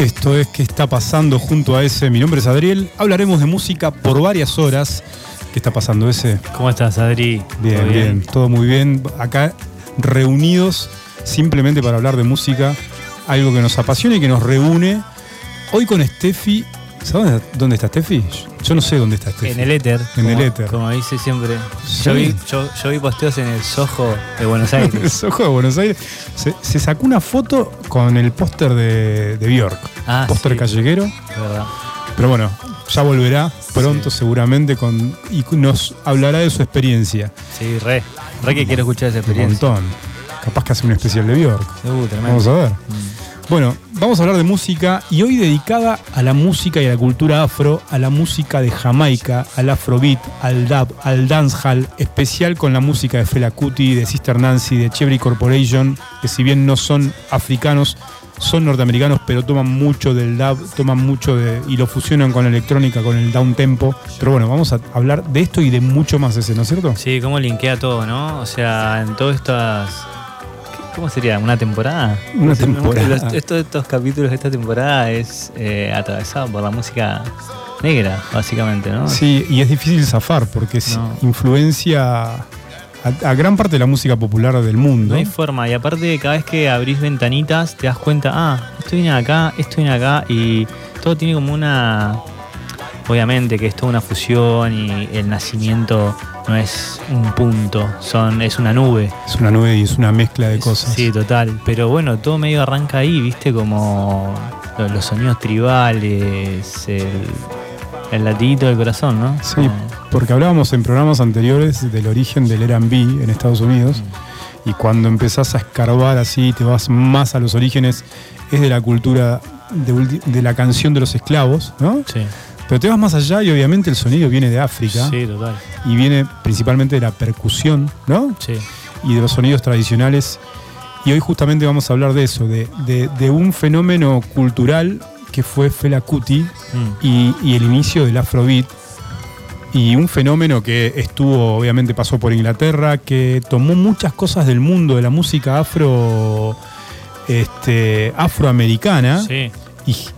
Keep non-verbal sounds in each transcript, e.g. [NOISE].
Esto es ¿Qué está pasando junto a ese? Mi nombre es Adriel. Hablaremos de música por varias horas. ¿Qué está pasando ese? ¿Cómo estás, Adri? Bien, ¿Todo bien, todo muy bien. Acá reunidos simplemente para hablar de música, algo que nos apasiona y que nos reúne. Hoy con Steffi. ¿Sabes dónde está Steffi? Yo no sé dónde está Steffi. En el éter. En el éter. Como dice siempre. Sí. Yo, vi, yo, yo vi posteos en el Soho de Buenos [LAUGHS] el Aires. Soho de Buenos Aires. Se, se sacó una foto con el póster de, de Bjork. Ah, póster sí. callejero. de verdad. Pero bueno, ya volverá pronto Sí. seguramente con, y nos hablará de su experiencia. Sí, re. Re que quiero escuchar esa Un experiencia. montón. Capaz que hace un especial de Bjork. Uh, tremendo. Vamos a ver. Mm. Bueno, vamos a hablar de música y hoy dedicada a la música y a la cultura afro, a la música de Jamaica, al afrobeat, al dub, al dancehall, especial con la música de Fela Kuti, de Sister Nancy, de Chevry Corporation, que si bien no son africanos, son norteamericanos, pero toman mucho del dub, toman mucho de y lo fusionan con la electrónica, con el down tempo. Pero bueno, vamos a hablar de esto y de mucho más ese, ¿no es cierto? Sí, cómo linkea todo, ¿no? O sea, en todas estas. ¿Cómo sería? ¿Una temporada? Una temporada. los- estos, estos capítulos de esta temporada es eh, atravesado por la música negra, básicamente, ¿no? Sí, y es difícil zafar porque es- No. influencia a, a gran parte de la música popular del mundo. No hay forma. Y aparte, cada vez que abrís ventanitas, te das cuenta, ah, esto viene acá, esto viene acá. Y todo tiene como una. Obviamente que es toda una fusión y el nacimiento no es un punto, son, es una nube. Es una nube y es una mezcla de cosas. Sí, total. Pero bueno, todo medio arranca ahí, viste, como lo- los, sonidos tribales, el, el latidito del corazón, ¿no? Sí, Como- porque hablábamos en programas anteriores del origen del R&B en Estados Unidos y cuando empezás a escarbar así, te vas más a los orígenes, es de la cultura de, de la canción de los esclavos, ¿no? Sí, Pero te vas más allá y obviamente el sonido viene de África sí, total. y viene principalmente de la percusión, ¿no? Sí. y de los sonidos tradicionales. Y hoy justamente vamos a hablar de eso, de, de- de un fenómeno cultural que fue Fela Kuti Mm. y, y el inicio del Afrobeat. Y un fenómeno que estuvo, obviamente pasó por Inglaterra, que tomó muchas cosas del mundo de la música afro, este, afroamericana Sí.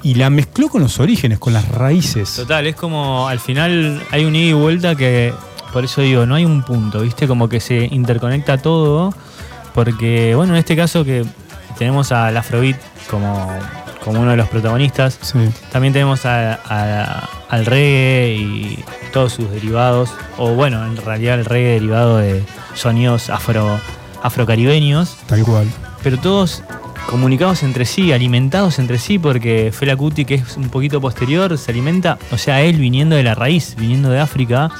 Y, y la mezcló con los orígenes, con las raíces. Total, es como al final hay un ida y vuelta que, por eso digo, no hay un punto, ¿viste? Como que se interconecta todo, porque, bueno, en este caso que tenemos al Afrobeat como, como uno de los protagonistas, Sí. también tenemos a- a- al reggae y todos sus derivados, o bueno, en realidad el reggae derivado de sonidos afro, afrocaribeños, Tal cual. pero todos comunicados entre sí, alimentados entre sí, porque Fela Kuti, que es un poquito posterior, se alimenta, o sea, él viniendo de la raíz, viniendo de África,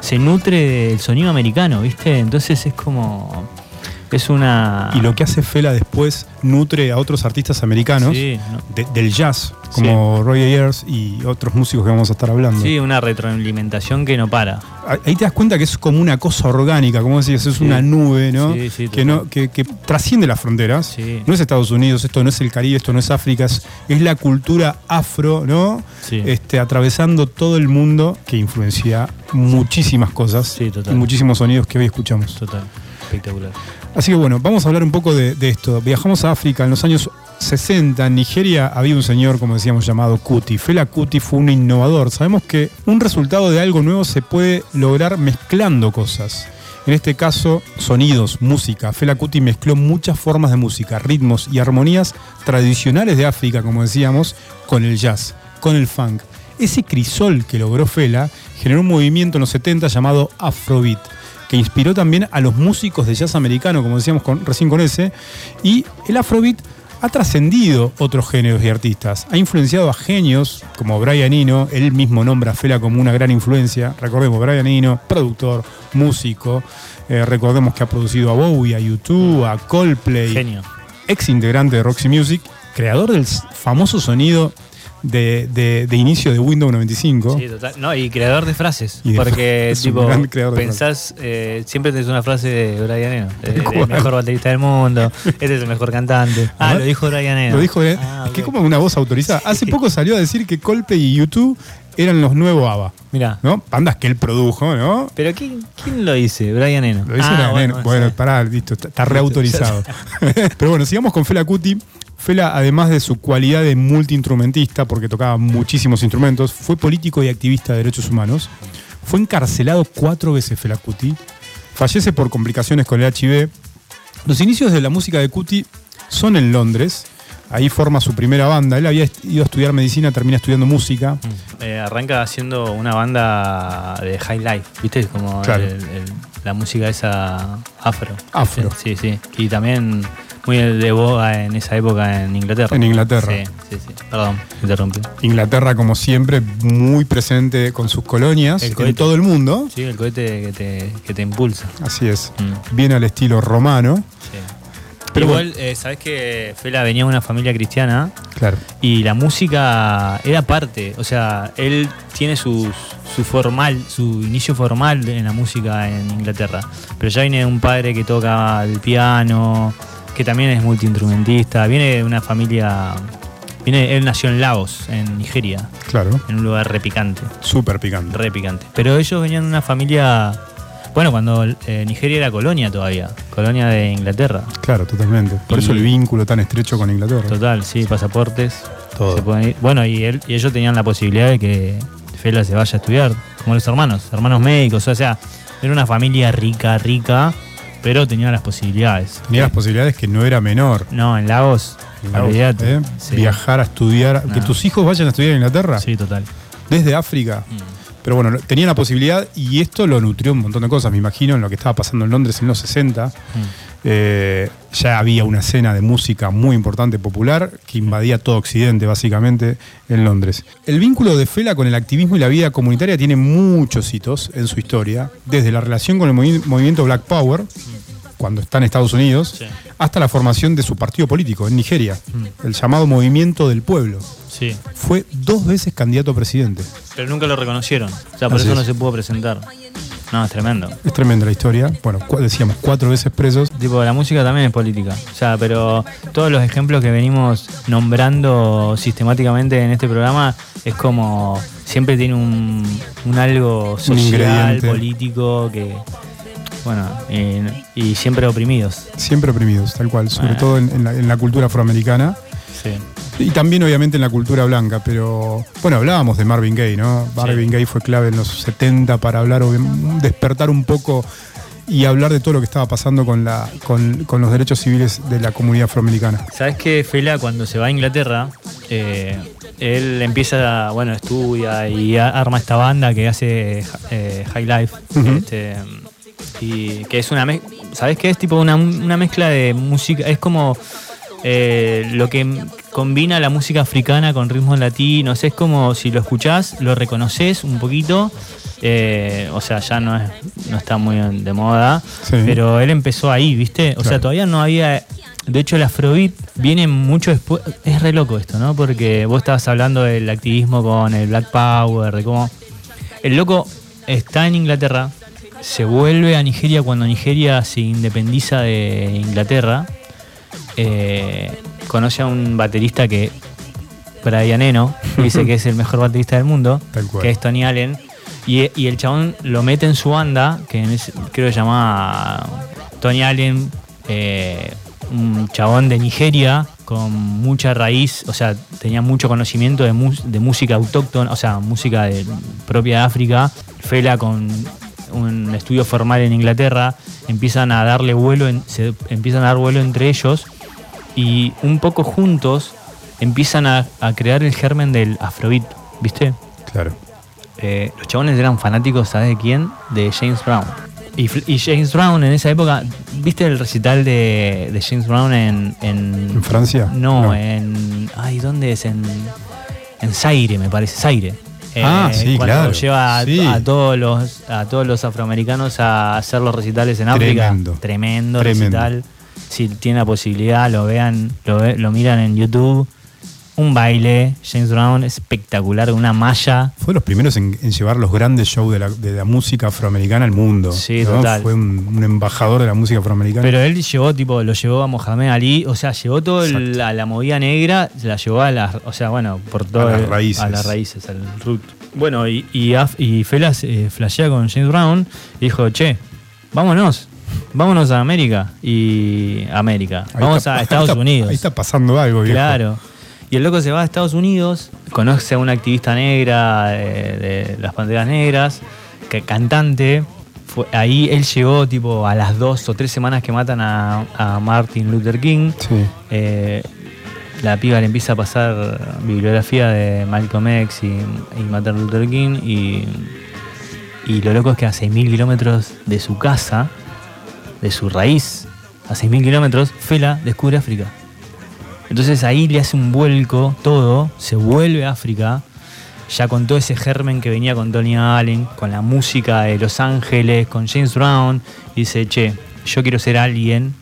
se nutre del sonido americano, ¿viste? Entonces es como. Es una. Y lo que hace Fela después nutre a otros artistas americanos. Sí, no- de- del jazz, como Roy Ayers y otros músicos que vamos a estar hablando. sí, una retroalimentación que no para. Ahí te das cuenta que es como una cosa orgánica, como decías, es Sí. una nube, ¿no? Sí, sí, que, no que, que trasciende las fronteras. No es Estados Unidos, esto no es el Caribe, esto no es África, es, es la cultura afro, ¿no? Sí. Este, atravesando todo el mundo que influencia muchísimas cosas y muchísimos sonidos que hoy escuchamos. Total. Espectacular. Así que bueno, vamos a hablar un poco de, de esto. Viajamos a África en los años 60. En Nigeria había un señor, como decíamos, llamado Kuti. Fela Kuti fue un innovador. Sabemos que un resultado de algo nuevo se puede lograr mezclando cosas. En este caso, sonidos, música. Fela Kuti mezcló muchas formas de música, ritmos y armonías tradicionales de África, como decíamos, con el jazz, con el funk. Ese crisol que logró Fela generó un movimiento en los 70 llamado Afrobeat que inspiró también a los músicos de jazz americano, como decíamos con- recién con ese, y el afrobeat ha trascendido otros géneros y artistas. Ha influenciado a genios como Brian Eno, él mismo nombra a Fela como una gran influencia. Recordemos, Brian Eno, productor, músico. Eh, recordemos que ha producido a Bowie, a U2, a Coldplay, Genio. ex integrante de Roxy Music, creador del famoso sonido de, de- de inicio de Windows 95. Sí, total. No, y creador de frases. Y de porque, frases, tipo, pensás, eh, siempre tenés una frase de Brian Eno. el mejor baterista del mundo. Este es el mejor cantante. Ah, lo dijo Brian Eno. Lo dijo. Ah, es que como una voz autorizada. Hace poco salió a decir que Coldplay y YouTube eran los nuevos ABBA, Mirá. ¿no? Bandas que él produjo, ¿no? ¿Pero quién, quién lo dice? Brian Eno. Lo dice Ah, la- bueno, sí. pará, listo, está, está reautorizado. [LAUGHS] Pero bueno, sigamos con Fela Kuti. Fela, además de su cualidad de multiinstrumentista, porque tocaba muchísimos instrumentos, fue político y activista de derechos humanos. Fue encarcelado cuatro veces Fela Kuti. Fallece por complicaciones con el HIV. Los inicios de la música de Kuti son en Londres. Ahí forma su primera banda. Él había ido a estudiar medicina, termina estudiando música. Eh, arranca haciendo una banda de high life, ¿viste? Como Claro. el- el- la música esa afro. Afro. Sí, sí. Y también muy de boga en esa época en Inglaterra. En Inglaterra. Sí, sí, sí. Perdón, interrumpí. Inglaterra, como siempre, muy presente con sus colonias El en todo el mundo. Sí, el cohete que te, que te impulsa. Así es. Mm, Bien al estilo romano. sí. Pero Igual, eh, ¿sabes que Fela venía de una familia cristiana? Claro. Y la música era parte, o sea, él tiene sus, su formal, su inicio formal en la música en Inglaterra. Pero ya viene de un padre que toca el piano, que también es multiinstrumentista, viene de una familia. Viene, él nació en Laos, en Nigeria, Claro. en un lugar re picante, Súper picante. re picante. Pero ellos venían de una familia. Bueno, cuando eh, Nigeria era colonia todavía, colonia de Inglaterra. Claro, totalmente. Por Y- eso el vínculo tan estrecho con Inglaterra. Total, sí, pasaportes. Todo. Bueno, y, él, y ellos tenían la posibilidad de que Fela se vaya a estudiar, como los hermanos, hermanos médicos. O sea, era una familia rica, rica, pero tenía las posibilidades. Tenía las posibilidades que no era menor. No, en Lagos, olvídate. ¿eh? Sí. Viajar a estudiar. Que tus hijos vayan a estudiar a Inglaterra. Sí, total. Desde África. Mm. Pero bueno, tenía la posibilidad y esto lo nutrió un montón de cosas, me imagino, en lo que estaba pasando en Londres en los 60. Mm. Eh, ya había una escena de música muy importante, popular, que invadía todo Occidente, básicamente, en Londres. El vínculo de Fela con el activismo y la vida comunitaria tiene muchos hitos en su historia, desde la relación con el movi- movimiento Black Power, cuando está en Estados Unidos, Sí. hasta la formación de su partido político en Nigeria, el llamado Movimiento del Pueblo. Sí, Fue dos veces candidato a presidente. pero nunca lo reconocieron. O sea, por Así eso no se pudo presentar. No, es tremendo. Es tremenda la historia. Bueno, cu- decíamos, cuatro veces presos. Tipo, la música también es política. O sea, pero todos los ejemplos que venimos nombrando sistemáticamente en este programa es como siempre tiene un, un algo social, político, que. Bueno, y, y siempre oprimidos. Siempre oprimidos, tal cual, sobre Bueno. todo en, en la, en la cultura afroamericana Sí. y también obviamente en la cultura blanca, pero bueno, hablábamos de Marvin Gaye, ¿no? Marvin Gaye fue clave en los 70 para hablar, despertar un poco y hablar de todo lo que estaba pasando con, la, con, con los derechos civiles de la comunidad afroamericana. ¿Sabes que Fela cuando se va a Inglaterra, eh, él empieza, bueno, estudia y arma esta banda que hace eh, High Life, este, y que es una mezcla, ¿sabes qué? Es tipo una, una mezcla de música, es como eh, lo que combina la música africana con ritmos latinos, es como si lo escuchás, lo reconoces un poquito. eh, o sea, ya no, es, no está muy de moda, Sí. pero él empezó ahí, ¿viste? O sea, todavía no había. De hecho, el Afrobeat viene mucho después. Es re loco esto, ¿no? Porque vos estabas hablando del activismo con el Black Power, de cómo. El loco está en Inglaterra, se vuelve a Nigeria cuando Nigeria se independiza de Inglaterra. Eh, conoce a un baterista que. Brian Eno, [LAUGHS] dice que es el mejor baterista del mundo, que es Tony Allen. Y, y el chabón lo mete en su banda, que en ese- creo que se llama Tony Allen, eh, un chabón de Nigeria con mucha raíz, o sea, tenía mucho conocimiento de, música autóctona, o sea, música de- propia de África. Fela con un estudio formal en Inglaterra, empiezan a darle vuelo, en- se empiezan a dar vuelo entre ellos y un poco juntos empiezan a, a crear el germen del afrobeat, ¿viste? Claro. Eh, los chabones eran fanáticos, ¿sabes de quién? De James Brown. Y, James Brown en esa época, ¿viste el recital de, de James Brown en, en. ¿En Francia? No, No. en. Ay, ¿dónde es? En. En Zaire, me parece, Zaire. Eh, Ah, sí, cuando claro. lleva a, Sí. a todos los a todos los afroamericanos a hacer los recitales en África. Tremendo. Tremendo, Tremendo. recital. Si tienen la posibilidad, lo vean, lo, ve- lo miran en YouTube. Un baile, James Brown espectacular, una malla. Fue de los primeros en, en llevar los grandes shows de la, de la música afroamericana al mundo. Sí, ¿no? total. Fue un, un embajador de la música afroamericana. Pero él llevó, tipo, lo llevó a Mohamed Ali, o sea, llevó toda la, la movida negra, se la llevó a las, o sea, bueno, por todo las raíces. a las raíces, al root. Bueno, y, y, Af- y Fela eh, flashea con James Brown y dijo, che, vámonos. Vámonos a América y América. Ahí Vamos está- a ahí Estados está- Unidos. Ahí está pasando algo, viejo. Claro. Y el loco se va a Estados Unidos, conoce a una activista negra de, de las Panteras Negras, que cantante. Fue- ahí él llegó tipo a las dos o tres semanas que matan a, a Martin Luther King. Sí. Eh, la piba le empieza a pasar bibliografía de Malcolm X y, y Martin Luther King y, y lo loco es que a 6.000 kilómetros de su casa, de su raíz, a 6.000 kilómetros, Fela descubre África. Entonces ahí le hace un vuelco todo, se vuelve a África, ya con todo ese germen que venía con Tony Allen, con la música de Los Ángeles, con James Brown, y dice, che, yo quiero ser alguien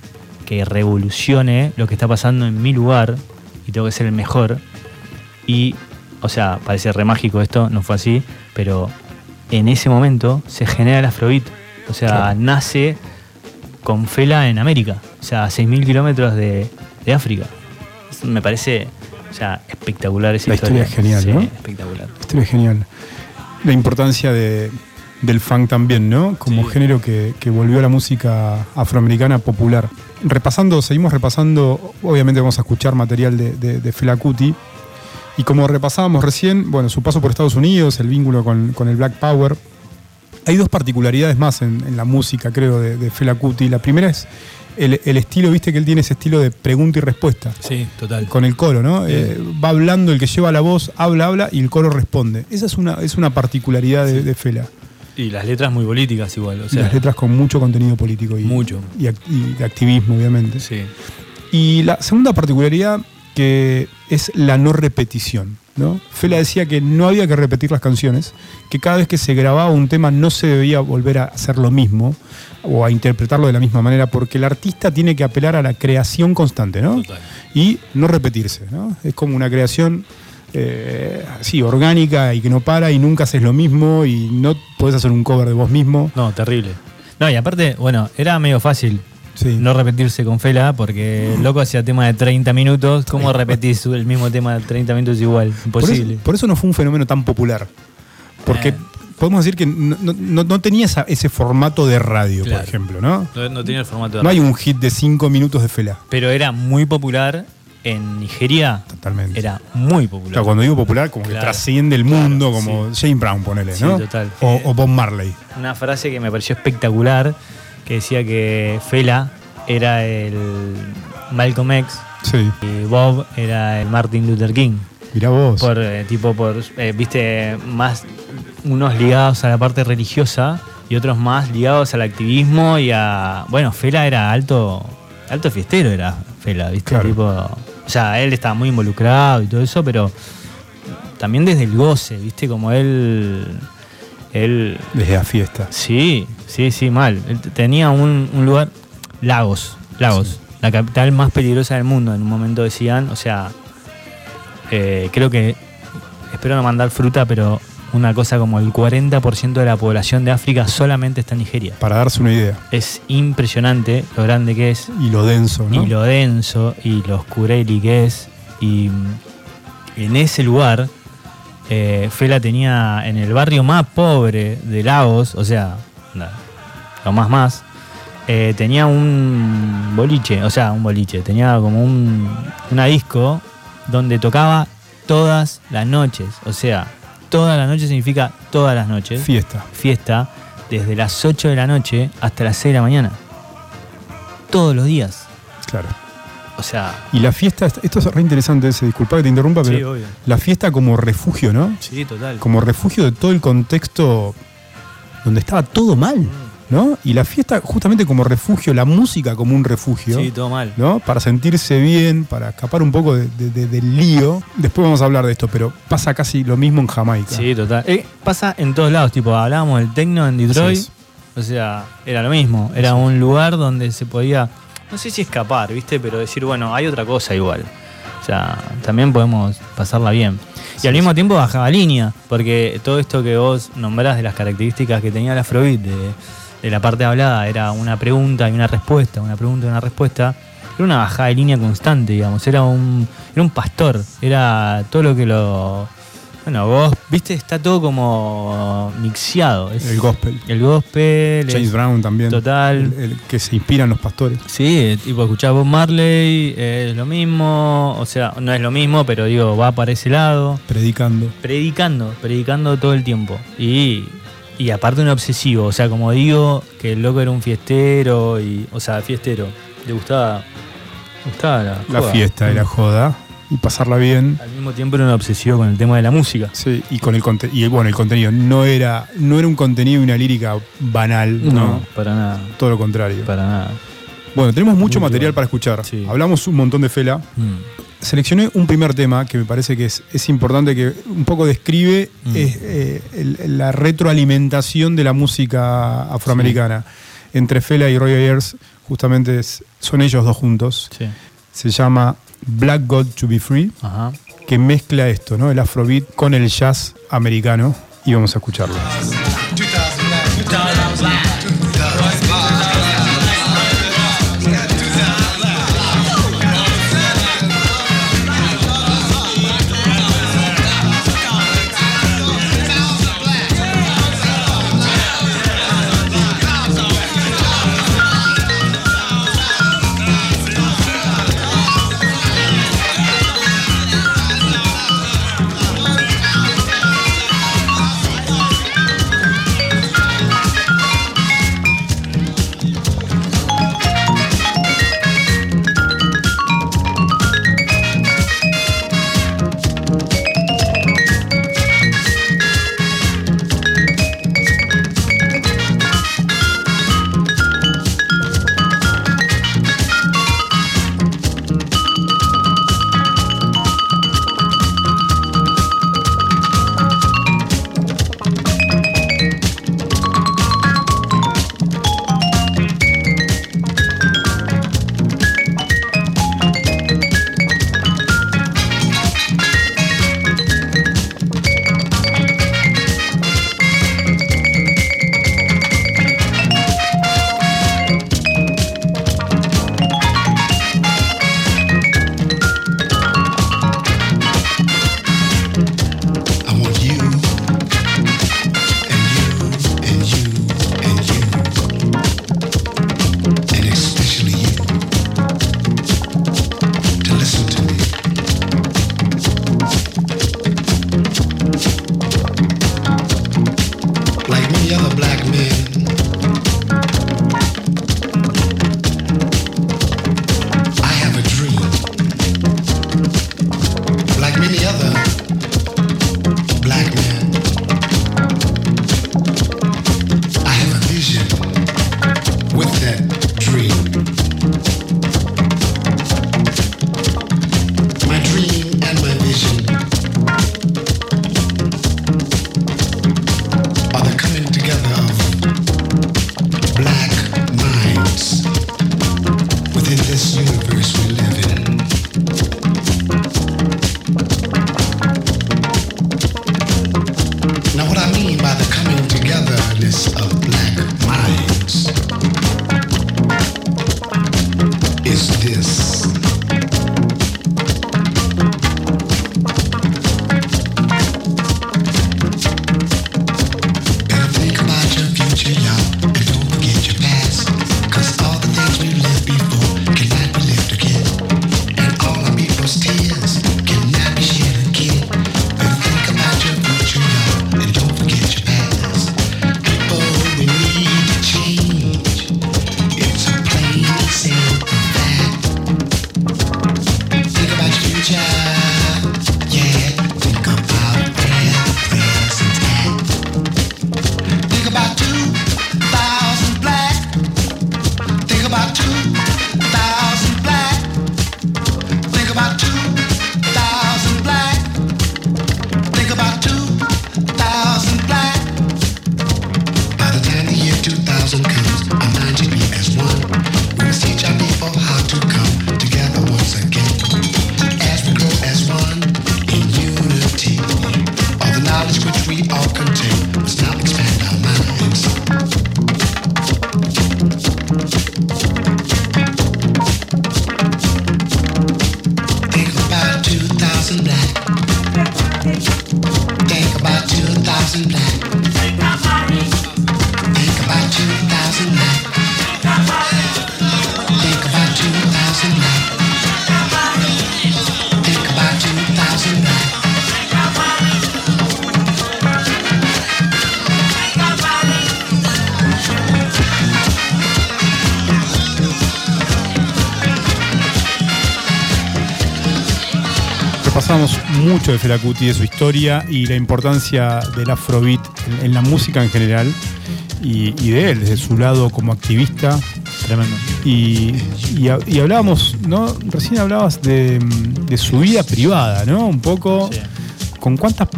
que revolucione lo que está pasando en mi lugar y tengo que ser el mejor. Y, o sea, parece re mágico esto, no fue así, pero en ese momento se genera el Afrobeat. O sea, Claro. nace con Fela en América, o sea, a 6.000 kilómetros de, de África. Eso me parece, o sea, espectacular esa La historia historia. es genial, Sí, ¿no? espectacular. Esto es genial. La importancia de, del funk también, ¿no? Como Sí. género que, que volvió a la música afroamericana popular. Repasando, seguimos repasando, obviamente vamos a escuchar material de, de, de Fela Kuti. Y como repasábamos recién, bueno, su paso por Estados Unidos, el vínculo con, con el Black Power. Hay dos particularidades más en, en la música, creo, de, de Fela Kuti. La primera es el, el estilo, viste que él tiene ese estilo de pregunta y respuesta Sí, total. con el coro, ¿no? Eh, va hablando el que lleva la voz, habla, habla y el coro responde. Esa es una, es una particularidad de, de Fela. Y las letras muy políticas igual, o sea, las letras con mucho contenido político y, Mucho. y, act- y de activismo, obviamente. sí. Y la segunda particularidad que es la no repetición. ¿No? Fela decía que no había que repetir las canciones, que cada vez que se grababa un tema no se debía volver a hacer lo mismo o a interpretarlo de la misma manera, porque el artista tiene que apelar a la creación constante, ¿no? Total. Y no repetirse, ¿no? Es como una creación eh, así, orgánica y que no para y nunca haces lo mismo y no podés hacer un cover de vos mismo. No, terrible. No, y aparte, bueno, era medio fácil Sí. no repetirse con Fela, porque el loco hacía tema de 30 minutos. ¿Cómo repetís el mismo tema de 30 minutos igual? Por eso, Imposible. por eso no fue un fenómeno tan popular. Porque Eh. podemos decir que no, no- no tenía esa- ese formato de radio, Claro. por ejemplo, ¿no? No, no tenía el formato de No hay un hit de cinco minutos de Fela. Pero era muy popular en Nigeria. Totalmente. Era muy O popular. sea, cuando digo popular, como que trasciende el mundo, Claro, como Jane Brown, ponele, Sí, ¿no? total. O, o Bob Marley. Una frase que me pareció espectacular, que decía que Fela era el Malcolm X Sí. y Bob era el Martin Luther King. Mirá vos. Por, eh, tipo, por, eh, viste, más unos ligados a la parte religiosa y otros más ligados al activismo y a. Bueno, Fela era alto, alto fiestero, era Fela, viste, Claro. tipo. O sea, él estaba muy involucrado y todo eso, pero también desde el goce, viste, como él. Él. Desde la fiesta. Sí, sí, sí, mal. Él tenía un, un lugar. Lagos, Lagos. La capital más peligrosa del mundo, en un momento decían. O sea, eh, creo que. Espero no mandar fruta, pero una cosa como el 40% de la población de África solamente está en Nigeria. Para darse una idea. Es impresionante lo grande que es, Y lo denso, ¿no? y lo denso, y lo oscureli que es. Y en ese lugar, eh, Fela tenía en el barrio más pobre de Lagos, o sea, lo más más, eh, tenía un boliche, o sea, un boliche, tenía como un, una disco donde tocaba todas las noches, o sea, todas las noches significa todas las noches, Fiesta. fiesta, desde las 8 de la noche hasta las 6 de la mañana, todos los días, Claro. O sea, Y la fiesta, esto es re interesante ese, disculpa que te interrumpa, sí, pero obvio. la fiesta como refugio, ¿no? Sí, total. Como refugio de todo el contexto donde estaba todo mal, ¿no? Y la fiesta justamente como refugio, la música como un refugio. Sí, todo mal. ¿no? Para sentirse bien, para escapar un poco de- de- de- del lío. Después vamos a hablar de esto, pero pasa casi lo mismo en Jamaica. Sí, total. Eh, pasa en todos lados, tipo, hablábamos del tecno en Detroit. O sea, era lo mismo. Era un lugar donde se podía, no sé si escapar, ¿viste? Pero decir, bueno, hay otra cosa igual. O sea, también podemos pasarla bien. Y al mismo tiempo bajaba línea, porque todo esto que vos nombrás de las características que tenía el Afrobeat, de, de la parte hablada, era una pregunta y una respuesta, una pregunta y una respuesta. Era una bajada de línea constante, digamos. Era un, era un pastor. Era todo lo que lo Bueno, vos, viste, está todo como mixeado. Es El gospel. El gospel. James es- Brown también. Total. El, el que se inspiran los pastores. Sí, tipo escuchás Bob Marley, es lo mismo, o sea, no es lo mismo, pero digo, va para ese lado. Predicando. Predicando, predicando todo el tiempo. Y, y aparte un obsesivo, o sea, como digo, que el loco era un fiestero, y, o sea, fiestero, le gustaba, le gustaba la, La joda. fiesta y la joda. Y pasarla bien. Al mismo tiempo era un obsesivo con el tema de la música. Sí, y con el y bueno, el contenido no era no era un contenido y una lírica banal, no, No, para nada, todo lo contrario. para nada. Bueno, tenemos mucho Muy material para escuchar. Sí. Hablamos un montón de Fela. Mm. Seleccioné un primer tema que me parece que es, es importante, que un poco describe Mm. eh, eh, el- la retroalimentación de la música afroamericana. Entre Fela y Roy Ayers, justamente es- son ellos dos juntos. Sí. Se llama Black God to Be Free, Ajá. que mezcla esto, ¿no? El afrobeat con el jazz americano. Y vamos a escucharlo. Mucho de Fela Kuti, de su historia y la importancia del afrobeat en, en la música en general y, y de él, desde su lado como activista. Tremendo. Y, y ha- y hablábamos, ¿no? Recién hablabas de, de su vida privada, ¿no? Un poco. Sí. ¿Con cuántas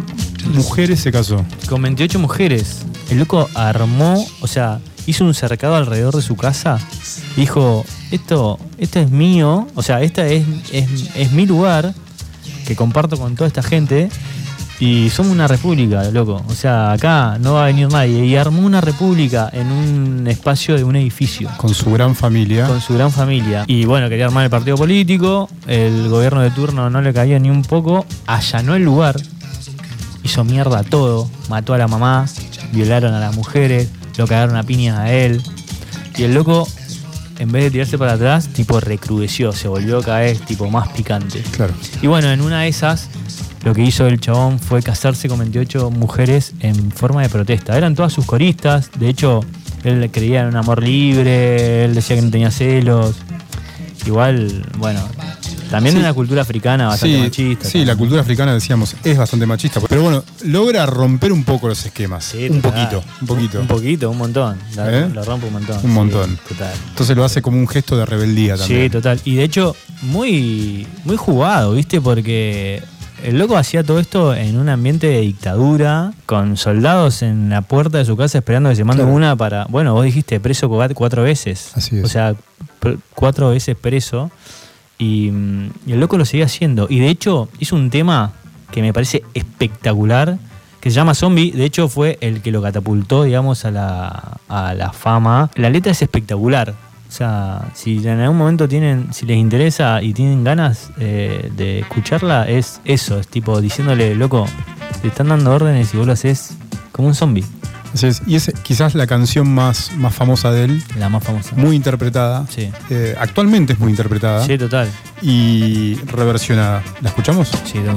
mujeres se casó? Con 28 mujeres. El loco armó, o sea, hizo un cercado alrededor de su casa. Dijo, esto, esto es mío, o sea, esta es, es, es mi lugar que comparto con toda esta gente. Y somos una república, loco. O sea, acá no va a venir nadie. Y armó una república en un espacio de un edificio. Con su gran familia. Con su gran familia. Y bueno, quería armar el partido político. El gobierno de turno no le caía ni un poco. Allanó el lugar. Hizo mierda todo. Mató a la mamá. Violaron a las mujeres. Lo cagaron a piñas a él. Y el loco, vez de tirarse para atrás, tipo recrudeció. Se volvió a caer, tipo más picante. Claro. Y bueno, en una de esas, lo que hizo el chabón fue casarse con 28 mujeres en forma de protesta. Eran todas sus coristas. De hecho, él creía en un amor libre, él decía que no tenía celos. Igual, bueno, también Sí. en una cultura africana bastante Sí, machista. sí, la cultura africana, decíamos, es bastante machista. Pero bueno, logra romper un poco los esquemas. Sí, un total. poquito, un poquito. Un poquito, un montón. La- ¿Eh? Lo rompe un montón. Un montón. Total. Entonces lo hace como un gesto de rebeldía también. Sí, total. Y de hecho, muy, muy jugado, ¿viste? Porque el loco hacía todo esto en un ambiente de dictadura, con soldados en la puerta de su casa esperando que se mande Claro. una para. Bueno, vos dijiste preso cu- cuatro veces. Así es. O sea, cuatro veces preso. Y, el loco lo seguía haciendo. Y de hecho, hizo un tema que me parece espectacular. Que se llama Zombie, de hecho fue el que lo catapultó, digamos, a la, a la fama. La letra es espectacular. O sea, si en algún momento tienen, si les interesa y tienen ganas eh, de escucharla, es eso, es tipo diciéndole, loco, te están dando órdenes y vos lo haces como un zombie. Así es. Y es quizás la canción más, más famosa de él, La más famosa. muy interpretada. Sí. Eh, actualmente es muy interpretada Sí, total. y reversionada. ¿La escuchamos? Sí, de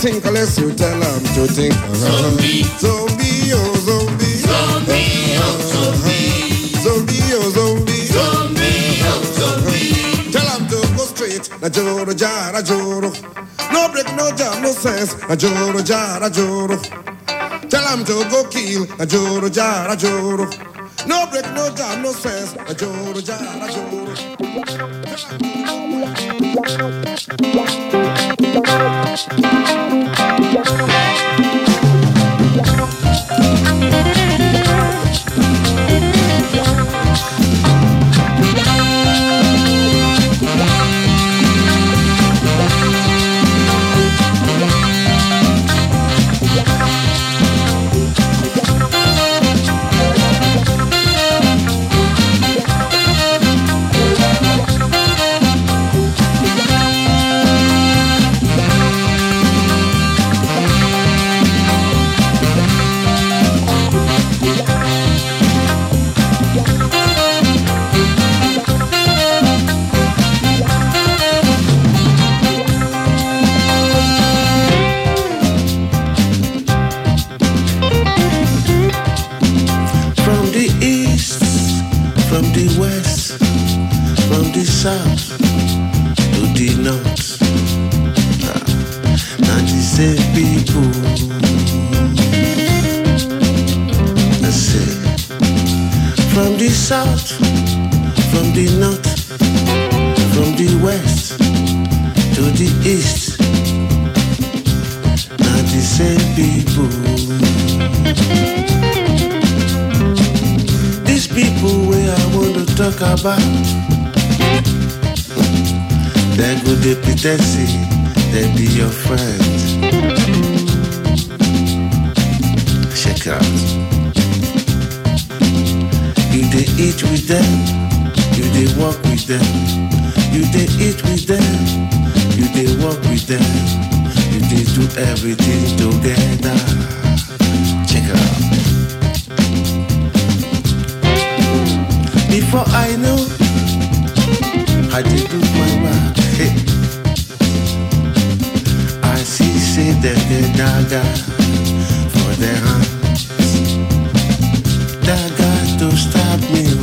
think unless you tell him to think. Zombie. Zombie, oh zombie. zombie, oh zombie. Zombie, oh zombie. Zombie, oh zombie. Tell him to go straight. Na joro, jara, joro. No break, no jam, no sense. Na joro, jara, joro. Tell him to go kill. Na joro, jara, joro. No break, no jam, no sense. A joro, a. Thank south, from the north, from the west to the east. Now the same people. These people where I want to talk about They go they pretend say they be your friends Check out eat with them. You they walk with them. You they eat with them. You they walk with them. You they do everything together. Check out. Before I know, I did do my work. Hey. I see, say them get dagger. For their hands. Dagger to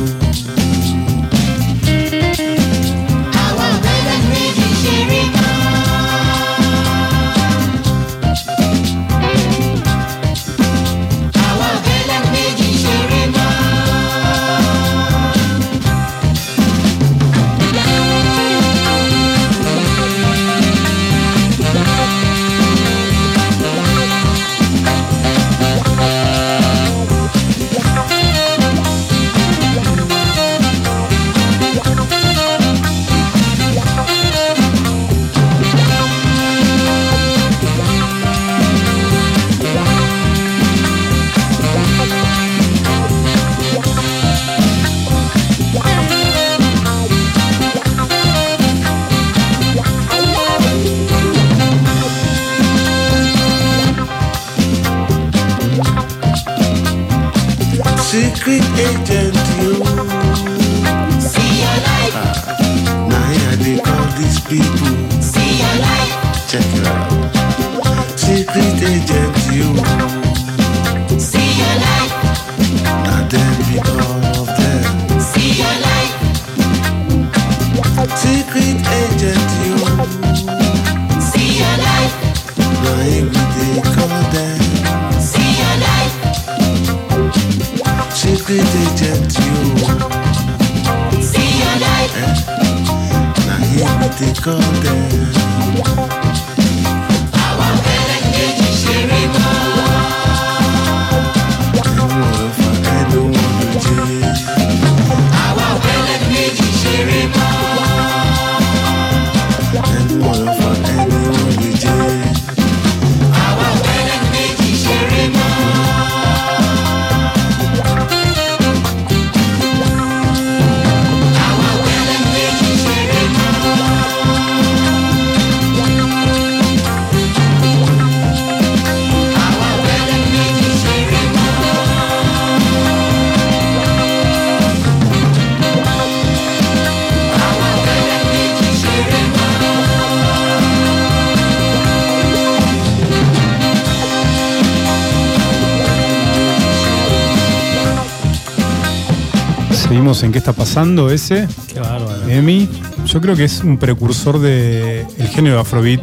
está pasando ese. Qué bárbaro. Emi, yo creo que es un precursor del el género afrobeat,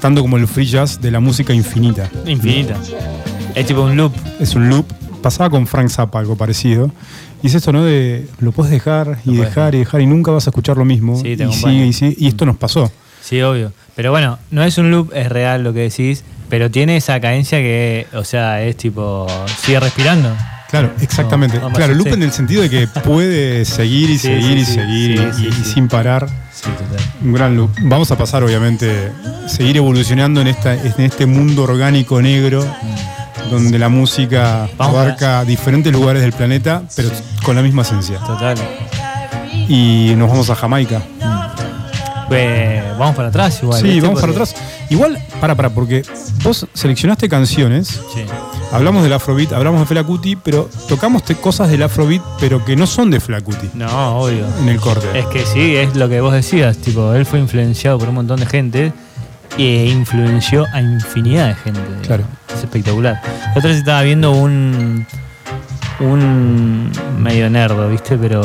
tanto como el free jazz de la música infinita. Infinita. Es tipo un loop. Es un loop. Pasaba con Frank Zappa algo parecido. Y es esto, ¿no? De lo puedes dejar y dejar y dejar y nunca vas a escuchar lo mismo. Sí, te y sigue y sigue. Y esto nos pasó. Sí, obvio. Pero bueno, no es un loop, es real lo que decís, pero tiene esa cadencia que, o sea, es tipo, sigue respirando. Claro, exactamente. No, no me claro, loop en el sentido de que puede [LAUGHS] seguir y Sí, seguir y seguir y, sin parar. Sí, total. Un gran loop. Vamos a pasar, obviamente, seguir evolucionando en, esta, en este mundo orgánico negro, donde la música Vamos abarca diferentes lugares del planeta, pero con la misma esencia. Total. Y nos vamos a Jamaica. Pues, vamos para atrás igual. sí, ¿viste? vamos para atrás. Igual, para, para, porque vos seleccionaste canciones, Sí. Hablamos del Afrobeat, hablamos de Fela Kuti, pero tocamos cosas del Afrobeat, pero que no son de Fela Kuti No, obvio. en el corte. Es que sí, es lo que vos decías, tipo, él fue influenciado por un montón de gente e influenció a infinidad de gente. Claro. Es espectacular. La otra vez estaba viendo un un medio nerdo, ¿viste? Pero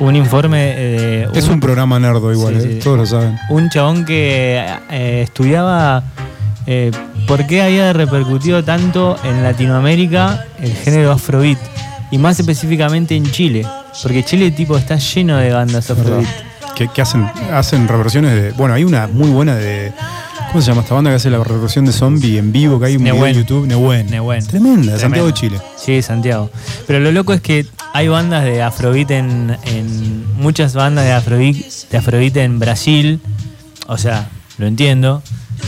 un informe de Es un programa nerdo igual, Sí, ¿eh? sí. todos lo saben. un chabón que eh, estudiaba eh, por qué había repercutido tanto en Latinoamérica el género afrobeat y más específicamente en Chile, porque Chile tipo está lleno de bandas afrobeat. Que, que hacen, hacen reversiones de. Bueno, hay una muy buena de. ¿Cómo se llama esta banda que hace la reversión de Zombie en vivo? Que hay un video Nehuen. en YouTube. Nehuen. Nehuen. Tremenda, de Santiago de. Chile. Sí, Santiago. Pero lo loco es que hay bandas de afrobeat en, en muchas bandas de afrobeat, de afrobeat en Brasil. O sea, lo entiendo.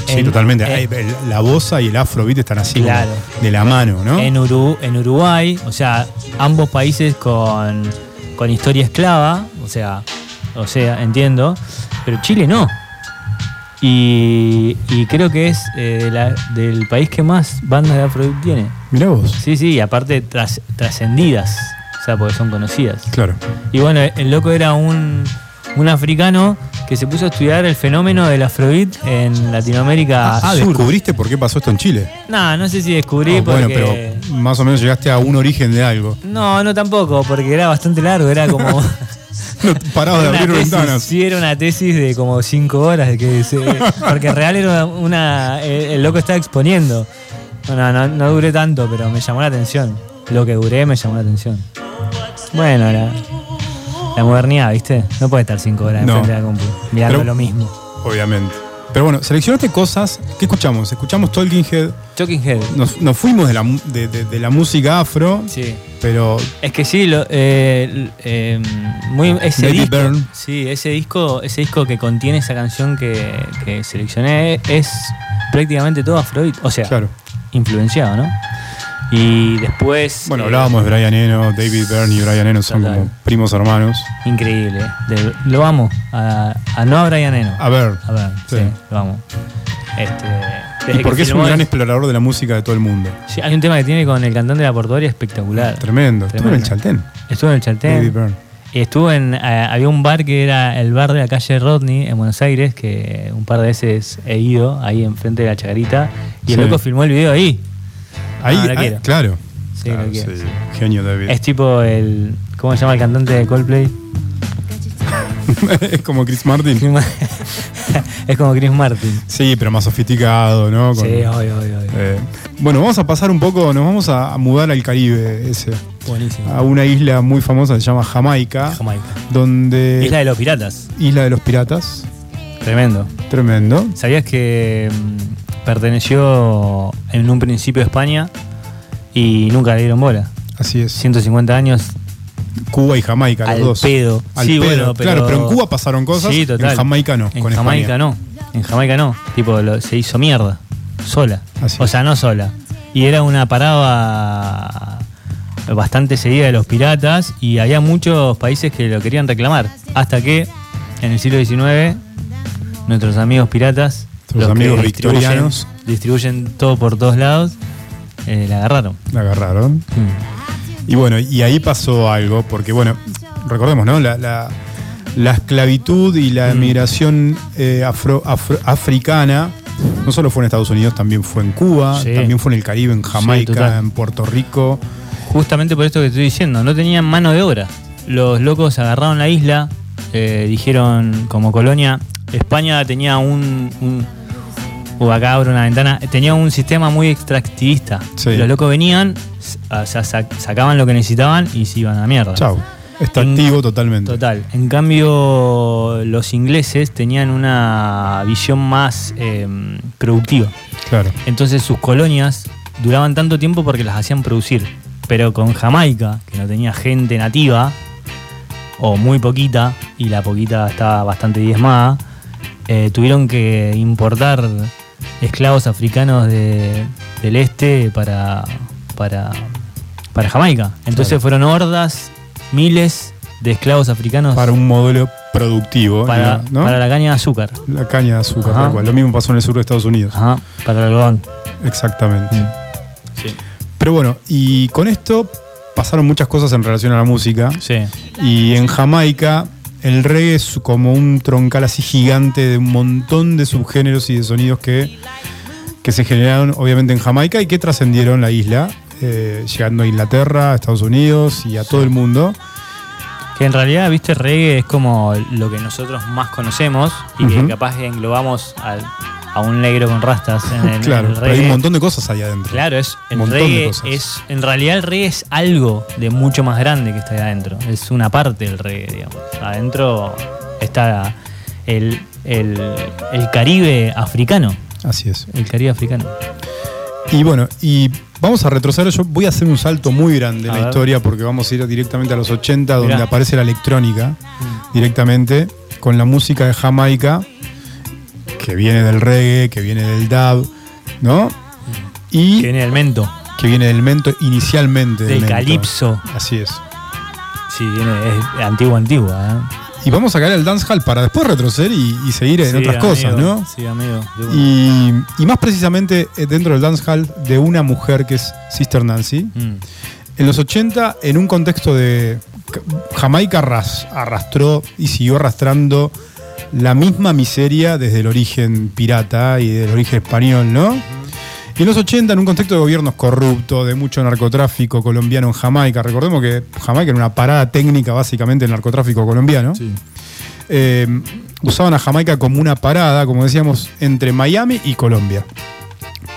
Sí, En- totalmente. en- la bossa y el afrobeat están así Claro. de la mano, ¿no? en, Uru- en Uruguay, o sea, ambos países con, con historia esclava, o sea, o sea, entiendo, pero Chile no. Y, y creo que es eh, de la- del país que más bandas de Afrobeat tiene. Mirá vos. Sí, sí, y aparte tras- trascendidas, o sea, porque son conocidas. Claro. Y bueno, el loco era un, un africano que se puso a estudiar el fenómeno del Afrobeat en Latinoamérica Ah, Sur. descubriste por qué pasó esto en Chile. No, no sé si descubrí Ah, porque... bueno, pero más o menos llegaste a un origen de algo. No, no tampoco, porque era bastante largo, era como. [LAUGHS] [LAUGHS] No parabas de era abrir tesis, ventanas. Sí, era una tesis de como cinco horas, de que se- porque en real era una. el, el loco estaba exponiendo. No, no, no duré tanto, pero me llamó la atención. Lo que duré me llamó la atención. Bueno, la, la modernidad, ¿viste? No puede estar cinco horas No. enfrente de la compu, mirando Pero- lo mismo. Obviamente. Pero bueno, seleccionaste cosas. ¿Qué escuchamos? Escuchamos Talking Head. Talking Head. Nos, nos fuimos de la, de, de- de la música afro, Sí. pero Es que sí, lo, eh, eh, muy, ese Baby disco, Burn. sí, ese disco, ese disco que contiene esa canción que, que seleccioné es prácticamente todo Afrobeat, o sea, claro. influenciado, ¿no? Y después, Bueno, eh, hablábamos de Brian Eno, David Byrne y Brian Eno son Total. como primos hermanos. increíble, de- lo amo, a, a no a Brian Eno, A ver, a ver, sí, Sí. lo amo. Este, y porque que es un filmó gran explorador de la música de todo el mundo. sí, hay un tema que tiene con el cantante de la portuaria espectacular. Tremendo. Estuvo en el Tremendo. Chaltén. Estuvo en el Chaltén. David Byrne. Y estuvo en. eh, había un bar que era el bar de la calle Rodney en Buenos Aires, que un par de veces he ido ahí enfrente de la chacarita. Y el Sí. loco filmó el video ahí. Ahí, Ah, lo ahí- quiero. claro. Sí, Claro, lo quiero. sí. Genio David. Es tipo el. ¿Cómo se llama el cantante de Coldplay? [LAUGHS] es como Chris Martin. [LAUGHS] es como Chris Martin. Sí, pero más sofisticado, ¿no? Con- Sí, obvio, obvio, obvio. eh, bueno, vamos a pasar un poco, nos vamos a, a mudar al Caribe, ese, Buenísimo. a una isla muy famosa que se llama Jamaica, Jamaica. donde Isla de los Piratas. Isla de los Piratas, Tremendo. tremendo. ¿Sabías que mm, perteneció en un principio a España y nunca le dieron bola? Así es. 150 años Cuba y Jamaica, los al dos. pedo. Al sí, pedo. bueno, pero... Claro, pero en Cuba pasaron cosas, Sí, total. en Jamaica no. En con Jamaica España. no. En Jamaica no. Tipo, lo- se hizo mierda. Sola. Así o sea, no sola. Y era una parada bastante seguida de los piratas y había muchos países que lo querían reclamar. Hasta que en el siglo XIX nuestros amigos piratas, Los que amigos distribuyen- victorianos. distribuyen todo por todos lados, eh, la agarraron. La agarraron. Mm. Y bueno, y ahí pasó algo, porque bueno, recordemos, ¿no? La, la- la esclavitud y la Mm. migración eh, afro- afro- africana no solo fue en Estados Unidos, también fue en Cuba, Sí. también fue en el Caribe, en Jamaica, en Puerto Rico. Justamente por esto que estoy diciendo, no tenían mano de obra. los locos agarraron la isla, eh, dijeron como colonia, España tenía un... un uh, acá abro una ventana, tenía un sistema muy extractivista. Sí. Los locos venían, o sea, sacaban lo que necesitaban y se iban a la mierda. Chau. Extractivo totalmente. Total. En cambio, los ingleses tenían una visión más eh, productiva. Claro. Entonces sus colonias duraban tanto tiempo porque las hacían producir. Pero con Jamaica, que no tenía gente nativa, o muy poquita, y la poquita estaba bastante diezmada, eh, tuvieron que importar esclavos africanos de- del este para, para, para Jamaica. Entonces Claro. fueron hordas, miles de esclavos africanos Para un modelo productivo. para, ¿no? para la caña de azúcar. La caña de azúcar, Ajá. tal cual. Lo mismo pasó en el sur de Estados Unidos. Ajá, para el algodón. Exactamente. Mm. Pero bueno, y con esto pasaron muchas cosas en relación a la música. Sí. Y en Jamaica, el reggae es como un troncal así gigante de un montón de subgéneros y de sonidos que, que se generaron obviamente en Jamaica y que trascendieron la isla, eh, llegando a Inglaterra, a Estados Unidos y a todo el mundo. Que en realidad, viste, reggae es como lo que nosotros más conocemos y Ujú. que capaz englobamos al- a un negro con rastas en el, [LAUGHS] en claro, pero hay un montón de cosas ahí adentro. Claro, es el reggae es en realidad el reggae es algo de mucho más grande que está ahí adentro. Es una parte del reggae, digamos. Adentro está el, el, el Caribe africano. Así es. El Caribe africano. Y bueno, y vamos a retroceder. Yo voy a hacer un salto muy grande en la ver. historia porque vamos a ir directamente a los 80, donde Mirá. aparece la electrónica directamente con la música de Jamaica, que viene del reggae, que viene del dub, ¿no? Y Que viene del mento. que viene del mento inicialmente. Del mento. calipso. Así es. Sí, viene, es antiguo, antiguo. ¿eh? Y vamos a caer al dancehall para después retroceder y, y seguir en Sí, otras amigo, cosas, ¿no? Sí, amigo. Y, y más precisamente eh, dentro del dancehall de una mujer que es Sister Nancy. Mm. En los 80, en un contexto de Jamaica arras- arrastró y siguió arrastrando la misma miseria desde el origen pirata y del origen español, ¿no? Y en los 80, en un contexto de gobiernos corruptos, de mucho narcotráfico colombiano en Jamaica, recordemos que Jamaica era una parada técnica básicamente del narcotráfico colombiano, eh, usaban a Jamaica como una parada, como decíamos, entre Miami y Colombia.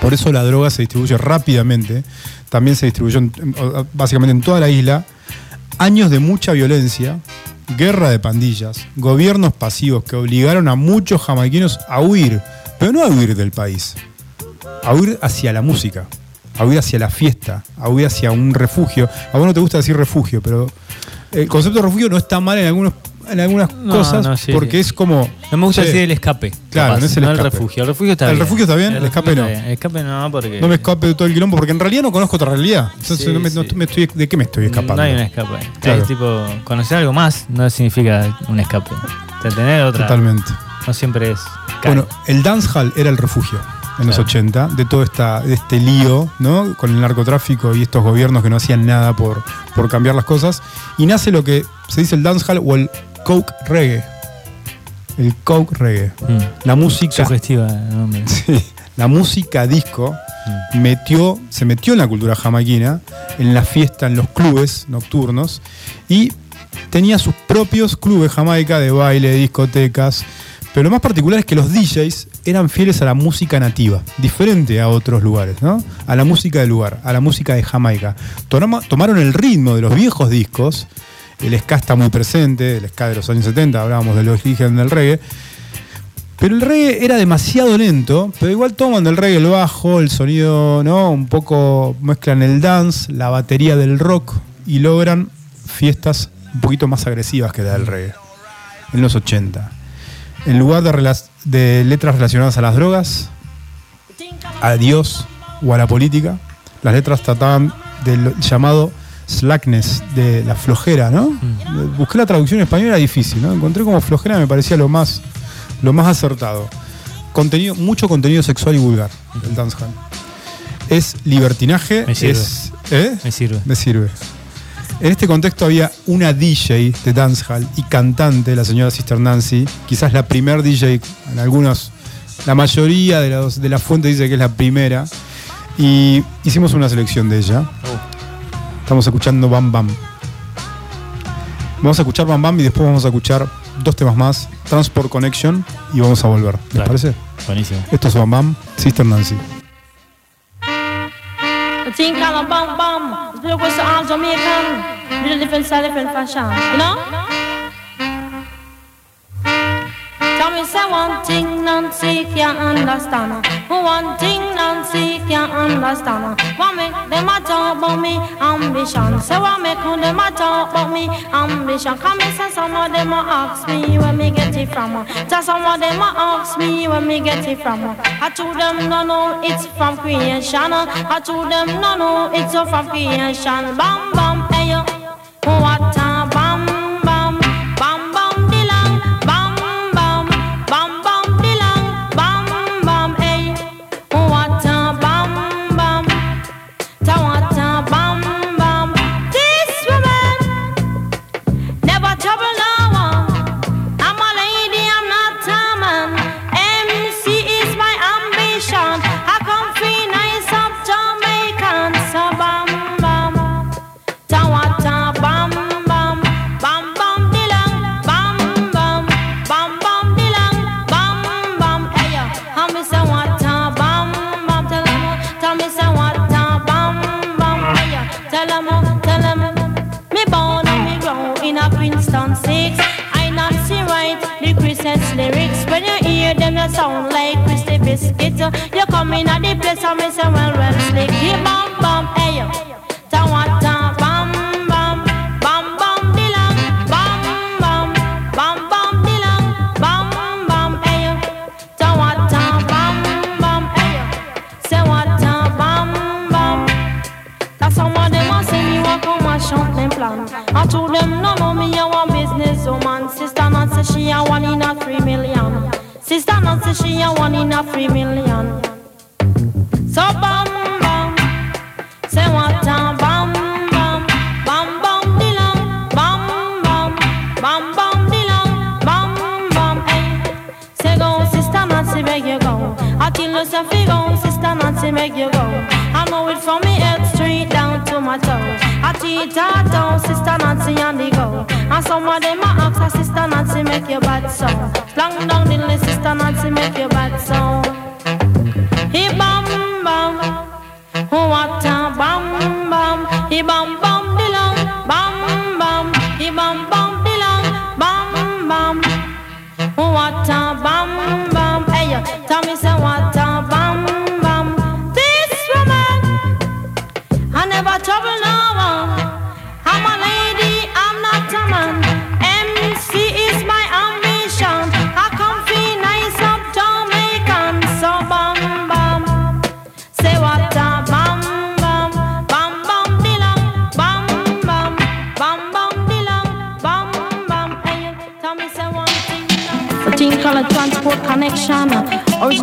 Por eso la droga se distribuye rápidamente. También se distribuyó en- básicamente en toda la isla. Años de mucha violencia, guerra de pandillas, gobiernos pasivos que obligaron a muchos jamaiquinos a huir, pero no a huir del país, a huir hacia la música, a huir hacia la fiesta, a huir hacia un refugio. A vos no te gusta decir refugio, pero el concepto de refugio no está mal en, algunos, en algunas No, cosas no, sí, porque sí. es como... No me gusta che, decir el escape. Claro, capaz, no es el no escape. el refugio. El refugio está ¿El bien. refugio está bien? El escape refugio no. está bien. El escape no, porque. No me escape de todo el quilombo porque en realidad no conozco otra realidad. Entonces Sí, no me, no sí. me estoy, ¿de qué me estoy escapando? No hay un escape. Claro. Es tipo, conocer algo más no significa un escape. O sea, tener otra. Totalmente. No siempre es. Bueno, el dancehall era el refugio en los Claro. 80 de todo esta, de este lío, ¿no? Con el narcotráfico y estos gobiernos que no hacían nada por, por cambiar las cosas. Y nace lo que se dice el dancehall o el coke reggae. El coke reggae. Mm. La música, Sugestiva [LAUGHS] sí, la música disco metió, se metió en la cultura jamaiquina, en la fiesta, en los clubes nocturnos y tenía sus propios clubes jamaica de baile, discotecas. Pero lo más particular es que los DJs eran fieles a la música nativa, diferente a otros lugares, ¿no? A la música del lugar, a la música de Jamaica. Toma- Tomaron el ritmo de los viejos discos, el ska está muy presente, el ska de los años 70, hablábamos de los orígenes del reggae, pero el reggae era demasiado lento, pero igual toman del reggae el bajo, el sonido, ¿no? Un poco mezclan el dance, la batería del rock y logran fiestas un poquito más agresivas que la del reggae. En los 80. En lugar de letras relacionadas a las drogas, a Dios o a la política, las letras trataban del llamado slackness, de la flojera, ¿no? Busqué la traducción en español, era difícil, ¿no? Encontré como flojera, me parecía lo más, lo más acertado. Contenido, mucho contenido sexual y vulgar, el dancehall. Es libertinaje, Me sirve. es. ¿eh? Me sirve. Me sirve. En este contexto había una DJ de dancehall y cantante, la señora Sister Nancy, quizás la primer DJ, en algunos, la mayoría de, los, de la fuente dice que es la primera, y hicimos una selección de ella. Estamos escuchando Bam Bam. Vamos a escuchar Bam Bam y después vamos a escuchar dos temas más, Transport Connection, y vamos a volver. ¿Les Dale. parece? Buenísimo. Esto es Bam Bam, Sister Nancy. Different style, different fashion. You know? Say one thing Nancy can't understand. One thing Nancy can't understand. What make them a talk about me ambition? Say what make them a talk about me ambition? Come and say some of them a ask me where me get it from. Tell some of them a ask me where me get it from. I told them no no it's from creation. I told them no no it's from creation. Bam bam hey yo. What a tell 'em tell 'em me born and me grow in a Princeton six. I not see right the Christmas lyrics when you hear them you sound like Christy Biscuit. You come in at the place and me say well well slick. Hey, bam bam hey yo. Shop I told them no no me a one business oh, woman Sister not say she a one in a three million Sister not say she a one in a three million So bam bam Say what a bam bam bam bam dilang bam bam bam bam dilang bam bam hey. Say go sister Nancy make you go. I tell you say fi sister Nancy make you go. I know it from me head straight down to my toe. I teach her sister Nancy on the go. And some of them a ask her sister Nancy make you bad so. Long down the sister Nancy make you bad so. He bam bam. Oh, what a bam bam, he bam bam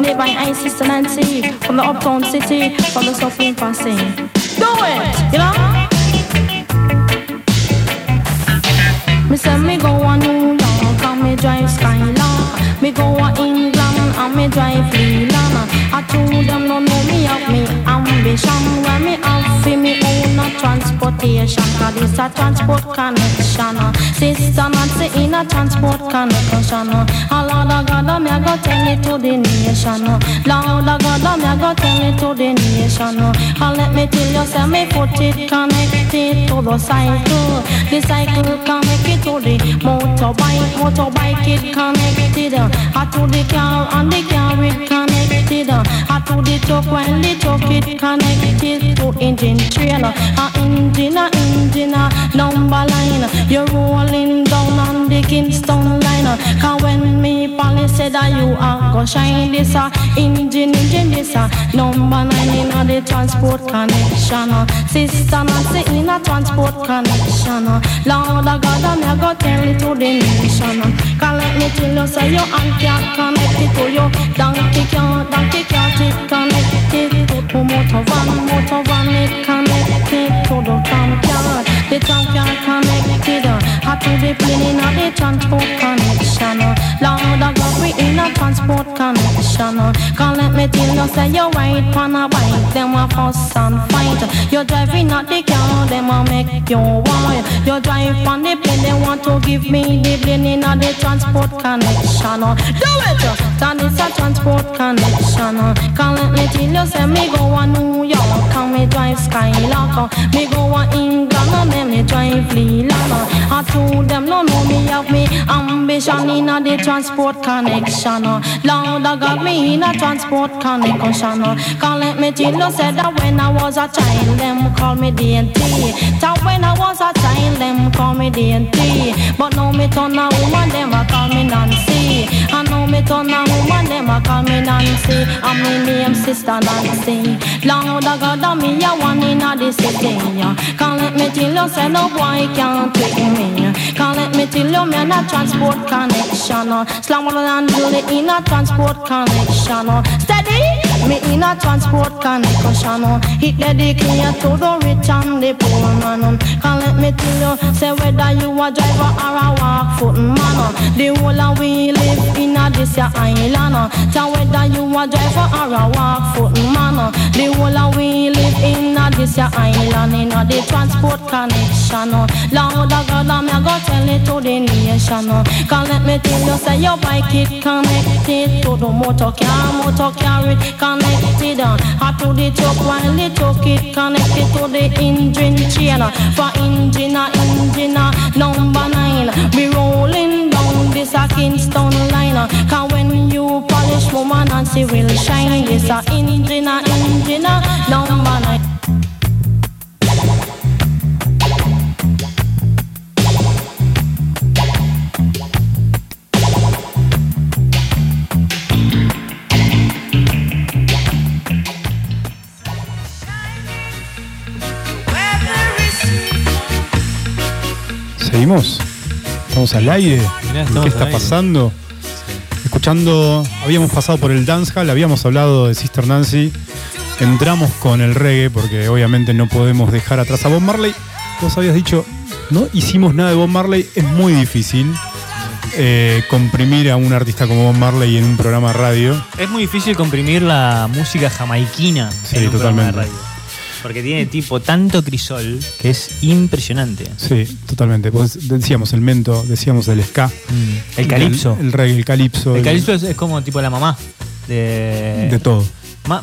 Originated by I Sister Nancy From the uptown city From the suffering fancy Do it, you know? Me say me go a New York and me drive Skylark. Me go a England and me drive Leland I told them no know me have me ambition. When me have fi me own a transportation Cause this a transport connection uh. Sister Nancy in a transport connection uh. A Lord of God me a go tell it to the nation uh. Lord of God me a go tell it to the nation And let me tell you say me foot it connected to the cycle. The cycle connect it to the motorbike Motorbike it connected uh, to the car and the car it connected uh, to the truck when the truck it connected to engine trailer A engine a engine a number line You're rolling down on the Kingston line uh, Cause when me police said that you are go shine this a engine engine this a number nine in a the transport connection uh. Sister Nancy in a transport connection uh. Lord of God I'm a go tell it to the nation uh. Let me tell you say your aunt can't connect it to you Donkey can't, donkey can't it connected to motor van, motor van it connected to the trunk yard The trunk yard connected uh, to plane in a the transport connection. Lord, I got we in a transport connection. Can't let me tell you, say you ride on a bike, them a fuss and fight. You driving at the car, them a make you wild. You drive on the plane, they want to give me the plane in a the transport connection. Do it, that is a transport connection. Can't let me tell you, say me go a New York, and me drive Skylark. Me go a England, and then me drive Leland. I told them no know me have me ambition in a the transport connection. Lord, I got me in a transport connection. Can't let me tell said that when I was a child, them call me DNT. That when I was a child, them call me DNT. But now me turn a woman, them a call me Nancy. Know me turn a woman, them a call me Nancy. And me name sister Nancy. Lord, I got me a one in a the city. Can't let me tell you, say no boy can't take me. Can't let me tell you, me a transport connection. Uh. Slam and do it in a transport connection. Uh. Steady. Me in a transport connection It dedicated to the rich and the poor man Can't let me tell you Say whether you a driver or a walk foot man The whole of we live in a this ya island Tell whether you a driver or a walk foot man The whole of we live in a this ya island In a the transport connection Lord of God I'm go tell it to the nation Can't let me tell you Say your bike it connected to the motor car Motor car it connected on Or to the truck while the truck it connected to the engine chain. For engine engine number nine. We rolling down this a Kingston line. Cause when you polish woman and she will shine This a engine engine number nine ¿Seguimos? ¿Estamos al aire? Mirá, estamos ¿Qué está aire. pasando? Escuchando, habíamos pasado por el dancehall, habíamos hablado de Sister Nancy, entramos con el reggae porque obviamente no podemos dejar atrás a Bob Marley. Vos habías dicho, no hicimos nada de Bob Marley, es muy difícil eh, comprimir a un artista como Bob Marley en un programa de radio. Es muy difícil comprimir la música jamaiquina Sí, en un programa de totalmente. radio. Porque tiene tipo tanto crisol que es impresionante. Sí, totalmente. Pues decíamos el mento, decíamos el ska. El calipso. El, el reggae, el calipso. El calipso es, es como tipo la mamá de, De todo.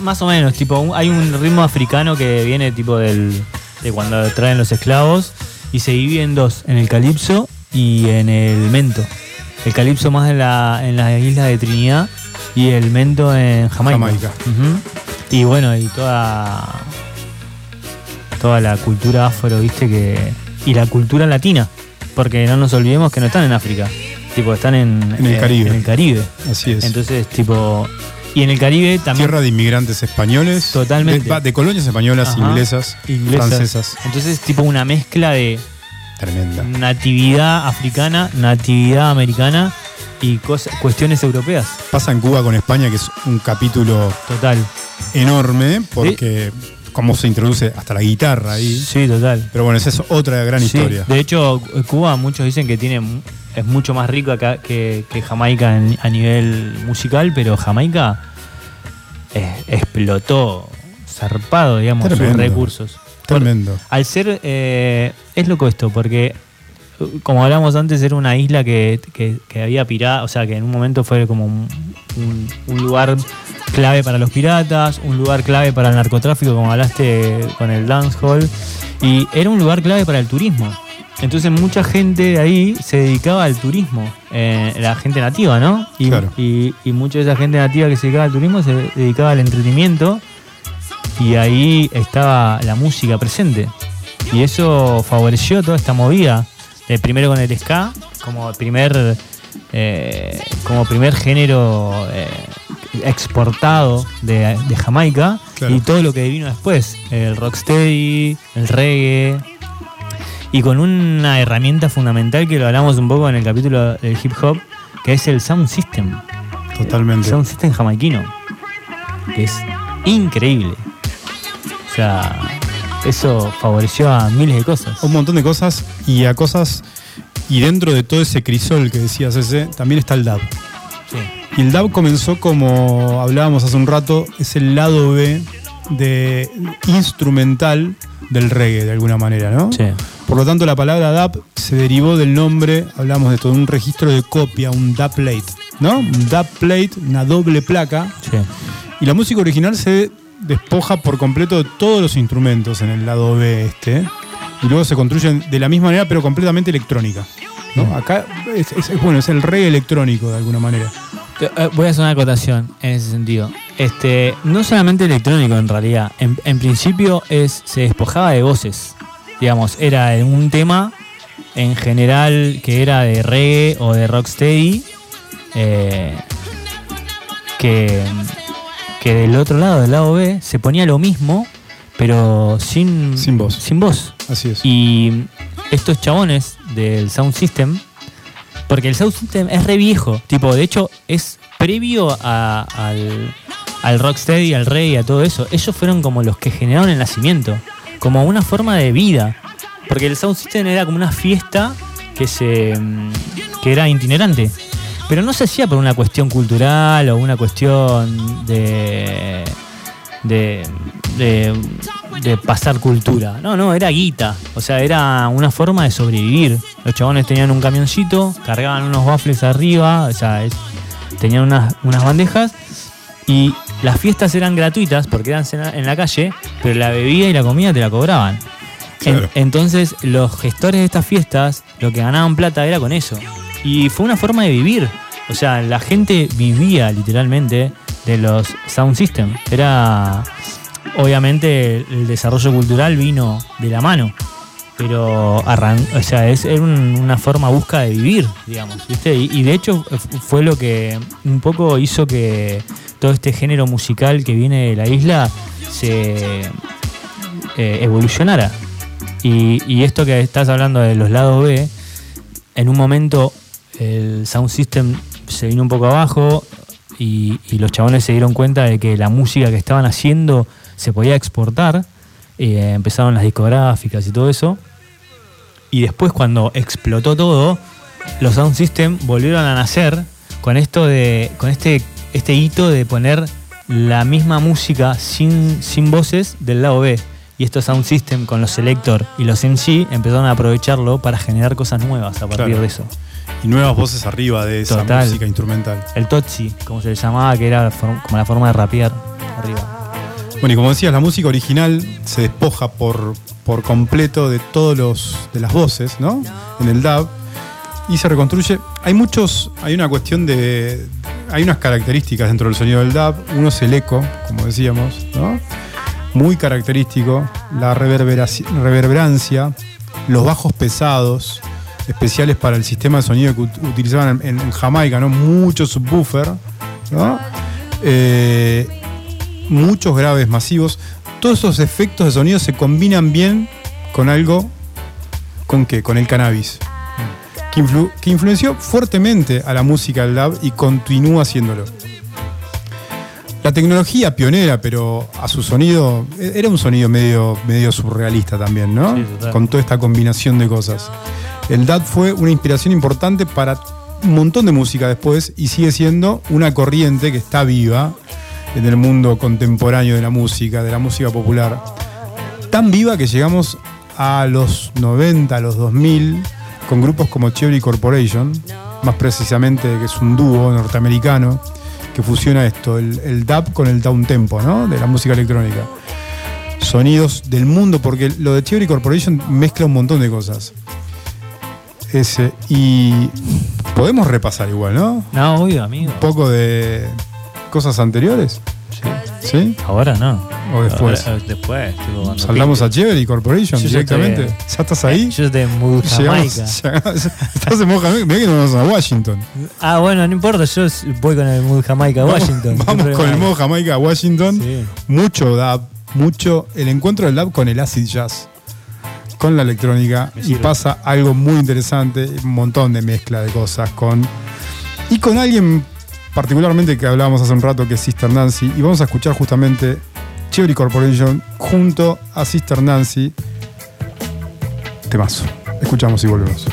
Más o menos, tipo, un- hay un ritmo africano que viene tipo del, de cuando traen los esclavos y se divide en dos, en el calipso y en el mento. El calipso más en la, en las islas de Trinidad y el mento en Jamaica. Jamaica. Y bueno, y toda toda la cultura afro, viste que y la cultura latina, porque no nos olvidemos que no están en África, tipo están en, En el eh, Caribe. En el Caribe. Así es. Entonces, tipo y en el Caribe también Tierra de inmigrantes españoles. Totalmente. De, colonias españolas, Ajá. inglesas, inglesas. francesas. Entonces, tipo una mezcla de Tremenda. natividad africana, natividad americana y cosas, cuestiones europeas. Pasa en Cuba con España, que es un capítulo Total. enorme, porque cómo se introduce hasta la guitarra ahí. Sí, total. Pero bueno, esa es otra gran Sí, historia. De hecho, Cuba muchos dicen que tiene es mucho más rico acá que, que Jamaica en- a nivel musical, pero Jamaica eh, explotó zarpado, digamos, sus Tremendo. recursos. Tremendo. Al ser, eh, es loco esto, porque uh, como hablamos antes, era una isla que, que- había piratas, o sea, que en un momento fue como un, un- un lugar clave para los piratas, un lugar clave para el narcotráfico, como hablaste con el dancehall, y era un lugar clave para el turismo. Entonces mucha gente de ahí se dedicaba al turismo, eh, la gente nativa, ¿no? Y, Claro. y, y mucha de esa gente nativa que se dedicaba al turismo se dedicaba al entretenimiento y ahí estaba la música presente. Y eso favoreció toda esta movida. Eh, primero con el ska, como primer, eh, como primer género eh, exportado de, de Jamaica. Claro. Y todo lo que vino después. El rocksteady, el reggae. Y con una herramienta fundamental que lo hablamos un poco en el capítulo del hip hop, que es el sound system. Totalmente. Sound system jamaiquino. Que es increíble. O sea, eso favoreció a miles de cosas. Un montón de cosas y a cosas Y dentro de todo ese crisol que decías ese, también está el dub. Sí. Y el dub comenzó como hablábamos hace un rato, es el lado B de instrumental del reggae de alguna manera, ¿no? Sí. Por lo tanto, la palabra DAP se derivó del nombre, hablamos de todo, un registro de copia, un DAP plate, ¿no? Un DAP plate, una doble placa. Sí. Y la música original se despoja por completo de todos los instrumentos en el lado B este. Y luego se construyen de la misma manera, pero completamente electrónica. ¿no? Acá es, es- es bueno, es el reggae electrónico de alguna manera. Eh, Voy a hacer una acotación en ese sentido. Este, no solamente electrónico en realidad. En, en principio es, se despojaba de voces. Digamos, era un tema en general que era de reggae o de rocksteady. eh, que, que del otro lado, del lado B, se ponía lo mismo, pero sin, Sin voz. Sin voz. Así es. Y estos chabones del Sound System, porque el Sound System es re viejo, tipo, de hecho es previo a- al, al Rocksteady, al Rey, a todo eso. Ellos fueron como los que generaron el nacimiento, como una forma de vida. Porque el Sound System era como una fiesta que se mm, que era itinerante. Pero no se hacía por una cuestión cultural o una cuestión de de, de, de pasar cultura. No, no, era guita. O sea, era una forma de sobrevivir. Los chabones tenían un camioncito, cargaban unos waffles arriba, o sea, es- tenían unas, unas bandejas y las fiestas eran gratuitas porque eran en la calle, pero la bebida y la comida te la cobraban. En- entonces, los gestores de estas fiestas, lo que ganaban plata era con eso. Y fue una forma de vivir. O sea, la gente vivía literalmente de los sound system. Era. Obviamente, el desarrollo cultural vino de la mano. Pero arran o sea, es era un- una forma busca de vivir, digamos, ¿viste? Y, de hecho fue lo que un poco hizo que todo este género musical que viene de la isla se eh, evolucionara. Y, y esto que estás hablando de los lados B, en un momento el sound system se vino un poco abajo y, y los chabones se dieron cuenta de que la música que estaban haciendo se podía exportar. eh, empezaron las discográficas y todo eso. Y después cuando explotó todo, los sound system volvieron a nacer con esto de. con este, este hito de poner la misma música sin, sin voces del lado B. Y estos sound system con los selector y los MC empezaron a aprovecharlo para generar cosas nuevas a partir Claro. de eso. Y nuevas voces arriba de esa Total. música instrumental. El Totsi, como se le llamaba, que era como la forma de rapear arriba. Bueno, y como decías, la música original se despoja por, por completo de todos los de las voces, ¿no? En el dub y se reconstruye. Hay muchos, hay una cuestión de, hay unas características dentro del sonido del dub. Uno es el eco, como decíamos, ¿no? Muy característico, la reverberancia, los bajos pesados, especiales para el sistema de sonido que ut- utilizaban en, en Jamaica, ¿no? Mucho subwoofer, ¿no? Eh, muchos graves masivos. Todos esos efectos de sonido se combinan bien con algo. ¿Con qué? Con el cannabis. Que, influ- que influenció fuertemente a la música del dub y continúa haciéndolo. La tecnología pionera, pero a su sonido, e- era un sonido medio, medio surrealista también, ¿no? Sí. Con toda esta combinación de cosas. El DAT fue una inspiración importante para un montón de música después y sigue siendo una corriente que está viva en el mundo contemporáneo de la música, de la música popular. Tan viva que llegamos a los 90, a los 2000, con grupos como Cherry Corporation, más precisamente que es un dúo norteamericano que fusiona esto, el, el dub con el downtempo, ¿no? De la música electrónica. Sonidos del mundo, porque lo de Cherry Corporation mezcla un montón de cosas. Ese, y podemos repasar igual, ¿no? No, obvio, amigo. Un poco de cosas anteriores. ¿Sí? Ahora no. O después. Ahora, después. tipo, Saltamos a. Cherry Corporation Yo ya directamente. estoy- ¿Ya estás ahí? Yo mood [LAUGHS] Llegamos- Jamaica. [LAUGHS] estás en modo Jamaica. Mirá que nos vamos a Washington. Ah, bueno, no importa, yo voy con el mood Jamaica Washington. Vamos, con el modo Jamaica a Washington. Sí. Mucho dub, mucho. El encuentro del dub con el acid jazz, con la electrónica. Y pasa algo muy interesante, un montón de mezcla de cosas con. Y con alguien particularmente que hablábamos hace un rato, que es Sister Nancy. Y vamos a escuchar justamente Cherry Corporation junto a Sister Nancy. Temazo. Escuchamos y volvemos.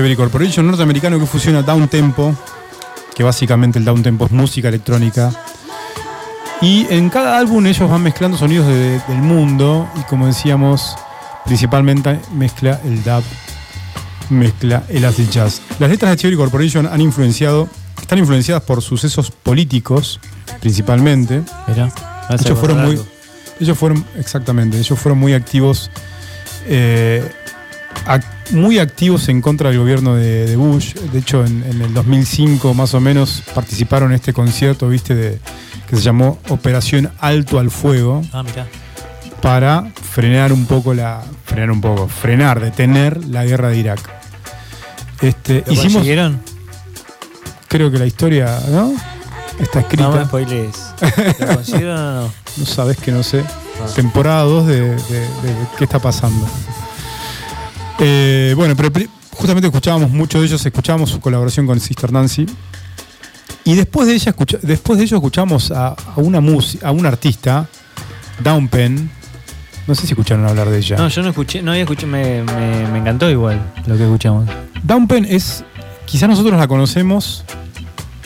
Chevrolet Corporation norteamericano que fusiona down tempo que básicamente el downtempo es música electrónica. Y en cada álbum ellos van mezclando sonidos de- del mundo y como decíamos, principalmente mezcla el dub, mezcla el acid jazz. Las letras de Theory Corporation han influenciado, están influenciadas por sucesos políticos, principalmente. Mirá, vas a Ellos fueron muy, ellos fueron, exactamente, ellos fueron muy activos, eh, muy activos en contra del gobierno de, de Bush. De hecho, en, en el 2005 más o menos participaron en este concierto, viste, de, que se llamó Operación Alto al Fuego, Ah, mirá. para frenar un poco la, frenar un poco, frenar, detener la guerra de Irak. Este, ¿Lo hicimos, consiguieron? creo que la historia, ¿no? Está escrita. No me spoilees. ¿Lo consiguieron o no? [LAUGHS] No sabes que no sé. Ah. Temporada 2 de, de- de qué está pasando. Eh, bueno, pero justamente escuchábamos mucho de ellos, escuchábamos su colaboración con Sister Nancy. Y después de ella escucha- después de ello escuchamos a, a una música, a un artista, Downpen. No sé si escucharon hablar de ella. No, yo no escuché, no había escuchado, me, me, me encantó igual lo que escuchamos. Downpen es. Quizá nosotros la conocemos.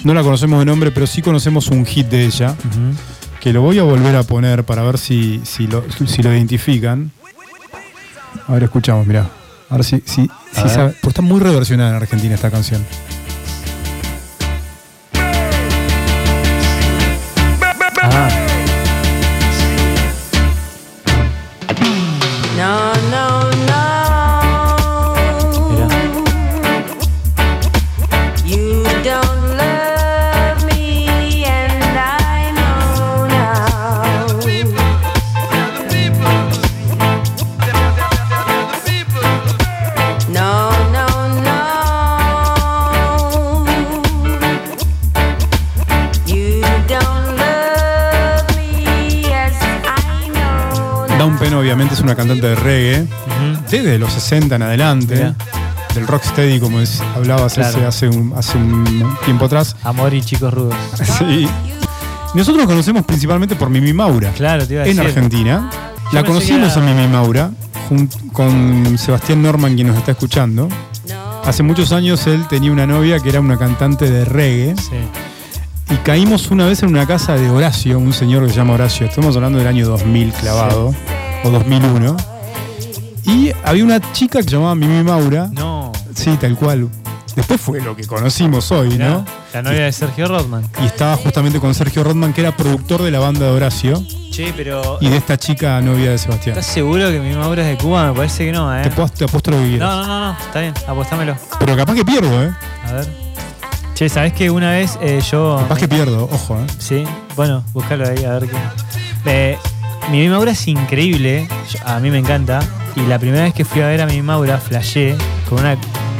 No la conocemos de nombre, pero sí conocemos un hit de ella. Que lo voy a volver a poner para ver si, si, lo, si lo identifican. A ver, escuchamos, mirá. A ver si, si, A si ver. sabe- Pues está muy reversionada en Argentina esta canción. Ah, una cantante de reggae, desde los 60 en adelante, Mirá. del rocksteady como es- hablabas Claro. hace, un, hace un tiempo atrás. Amor y chicos rudos. [LAUGHS] Sí. Nosotros nos conocemos principalmente por Mimi Maura. Claro, te iba a en decir. Argentina. Yo La conocimos a Mimi Maura con Sebastián Norman, quien nos está escuchando. Hace muchos años él tenía una novia que era una cantante de reggae Sí. y caímos una vez en una casa de Horacio, un señor que se llama Horacio. Estamos hablando del año 2000 clavado o 2001. Y había una chica que se llamaba Mimi Maura. No. Sí, tal cual. Después fue lo que conocimos hoy, Mirá, ¿no? La novia de Sergio Rodman. Y estaba justamente con Sergio Rodman, que era productor de la banda de Horacio Che, pero. y de esta chica novia de Sebastián. ¿Estás seguro que mi Maura es de Cuba? Me parece que no, ¿eh? Te, puedo- te apuesto lo que quieras. No, no, no, no, está bien, apostámelo. Pero capaz que pierdo, ¿eh? A ver. Che, ¿sabés que una vez eh, yo. Capaz que pierdo, ojo, ¿eh? Sí, bueno, búscalo ahí a ver qué. Eh, mi Mimi Maura es increíble, a mí me encanta. Y la primera vez que fui a ver a mi Maura, flashé con una.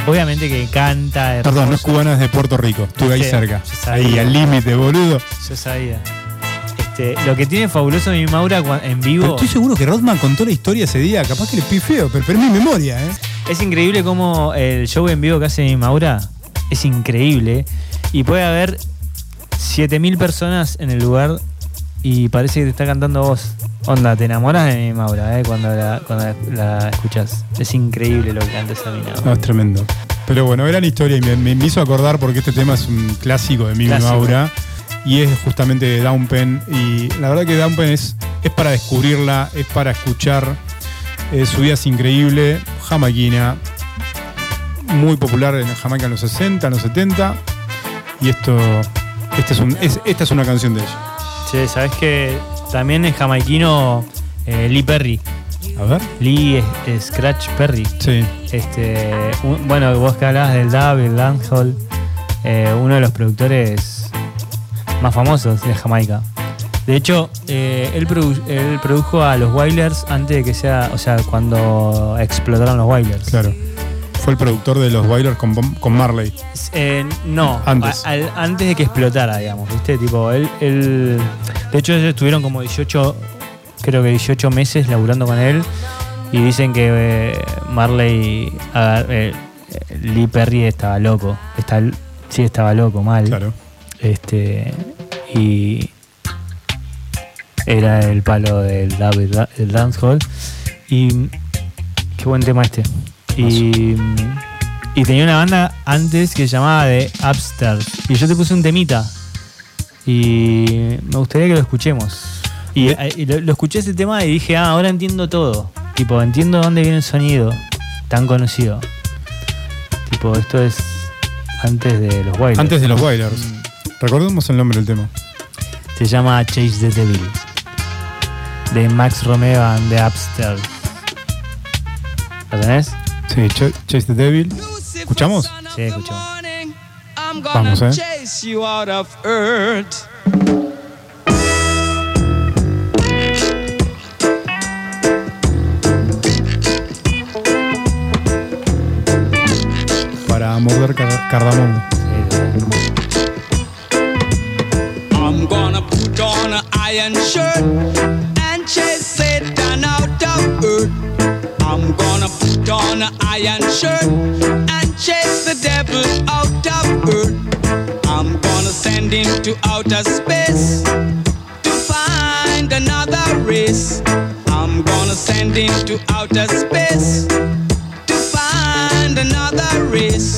Obviamente que canta. Perdón, no es hermoso. cubana, es de Puerto Rico. Estuve ahí cerca. Ahí, al límite, boludo. Yo sabía. Este, lo que tiene fabuloso mi Maura en Pero vivo. estoy seguro que Rodman contó la historia ese día. Capaz que le pifeo, pero, pero es mi memoria, ¿eh? Es increíble cómo el show en vivo que hace mi Maura es increíble. Y puede haber 7000 personas en el lugar y parece que te está cantando vos. Onda, te enamoras de mi Maura, ¿eh? Cuando la, cuando la, la escuchas. Es increíble lo que canta esa mina. No, es tremendo. Pero bueno, gran historia y me, hizo acordar porque este tema es un clásico de Mimi. Maura y es justamente de Downpen. Y la verdad que Downpen es, es para descubrirla, es para escuchar. Eh, su vida es increíble, jamaiquina, muy popular en Jamaica en los 60, en los 70. Y esto, este es un, es- esta es una canción de ella. Che, ¿sabés que también es jamaiquino eh, Lee Perry? A ver. Lee Scratch Perry. Sí. Este, un- bueno, vos que hablabas del dub, el dancehall, eh, uno de los productores más famosos de Jamaica. De hecho, eh, él, produ- él produjo a los Wailers antes de que sea, o sea, cuando explotaron los Wailers. Claro. Fue el productor de los Wailers con, con Marley. Eh, no, Antes. al- antes de que explotara, digamos, ¿viste? Tipo, él, él- de hecho, ellos estuvieron como 18, creo que 18 meses laburando con él y dicen que eh, Marley, eh, Lee Perry estaba loco, está, sí estaba loco, mal. Claro. Este, y era el palo del, dub, el da- el dancehall. Y qué buen tema este. Y mm, Y tenía una banda antes que se llamaba The Upstairs. Y yo te puse un temita. Y me gustaría que lo escuchemos. Y, eh, y lo, lo escuché ese tema y dije, ah, ahora entiendo todo. Tipo, entiendo dónde viene el sonido tan conocido. Tipo, esto es antes de los Wailers. Antes de los Wailers. Recordemos el nombre del tema. Se llama Chase the Devil. De Max Romeo and the Upstairs. ¿Lo tenés? Sí, Ch- Chase the Devil. ¿Escuchamos? Sí, escuchamos. Vamos, eh. chase you out of earth. Para morder car- cardamomo. I'm gonna put on an iron shirt and chase Satan on an iron shirt and chase the devil out of earth. I'm gonna send him to outer space to find another race. I'm gonna send him to outer space to find another race.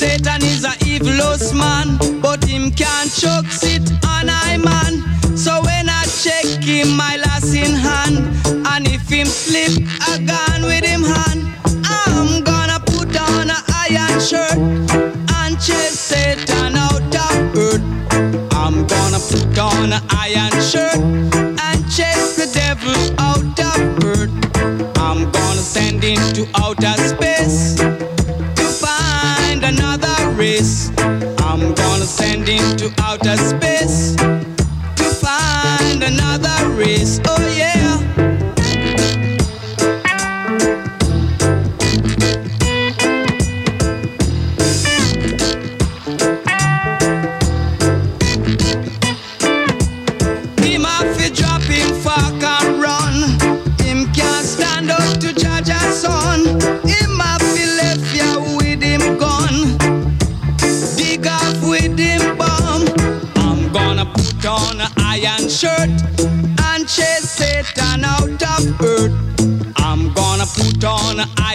Satan is a evilous man, but him can't choke sit on I man. So when I check him, my last in hand, and if him slip, I shirt and chase Satan out of earth. I'm gonna put on an iron shirt and chase the devil out of earth. I'm gonna send him to outer space to find another race. I'm gonna send him to outer space to find another race. Oh yeah.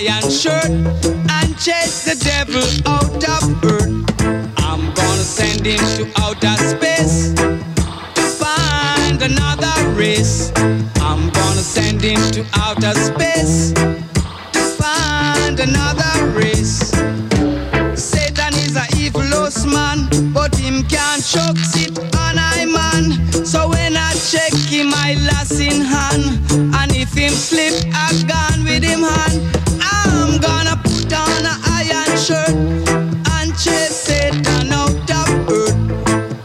Iron shirt and chase the devil out of earth. I'm gonna send him to outer space to find another race. I'm gonna send him to outer space to find another race. Satan is a evilous man, but him can't choke sit on I man. So when I check him, I lass in hand, and if him slip, I gone with him hand. And Satan out of earth.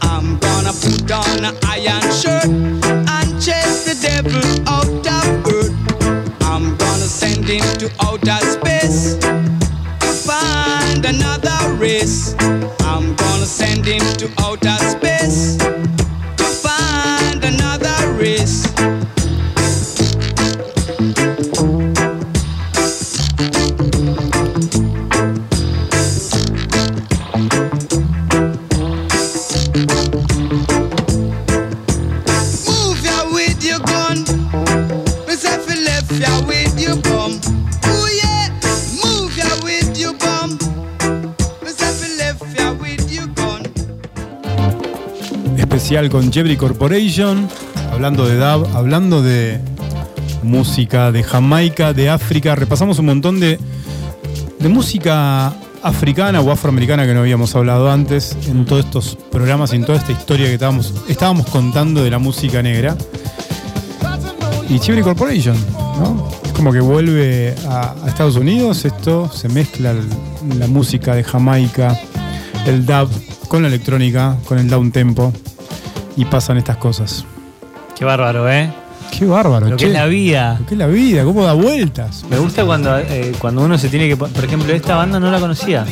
I'm gonna put on iron shirt and chase the devil out of earth. I'm gonna send him to outer space to find another race. I'm gonna send him to outer space Con Jebri Corporation. Hablando de dub, hablando de música de Jamaica, de África. Repasamos un montón de, música africana o afroamericana que no habíamos hablado antes en todos estos programas y en toda esta historia que estábamos, estábamos contando de la música negra. Y Chibri Corporation. Es como que vuelve a, Estados Unidos, esto se mezcla la música de Jamaica, el dub con la electrónica, con el down tempo y pasan estas cosas. Qué bárbaro, ¿eh? Qué bárbaro, Lo que es la vida. Lo que es la vida, cómo da vueltas. Me gusta cuando, eh, cuando uno se tiene que. Por ejemplo, esta banda no la conocía.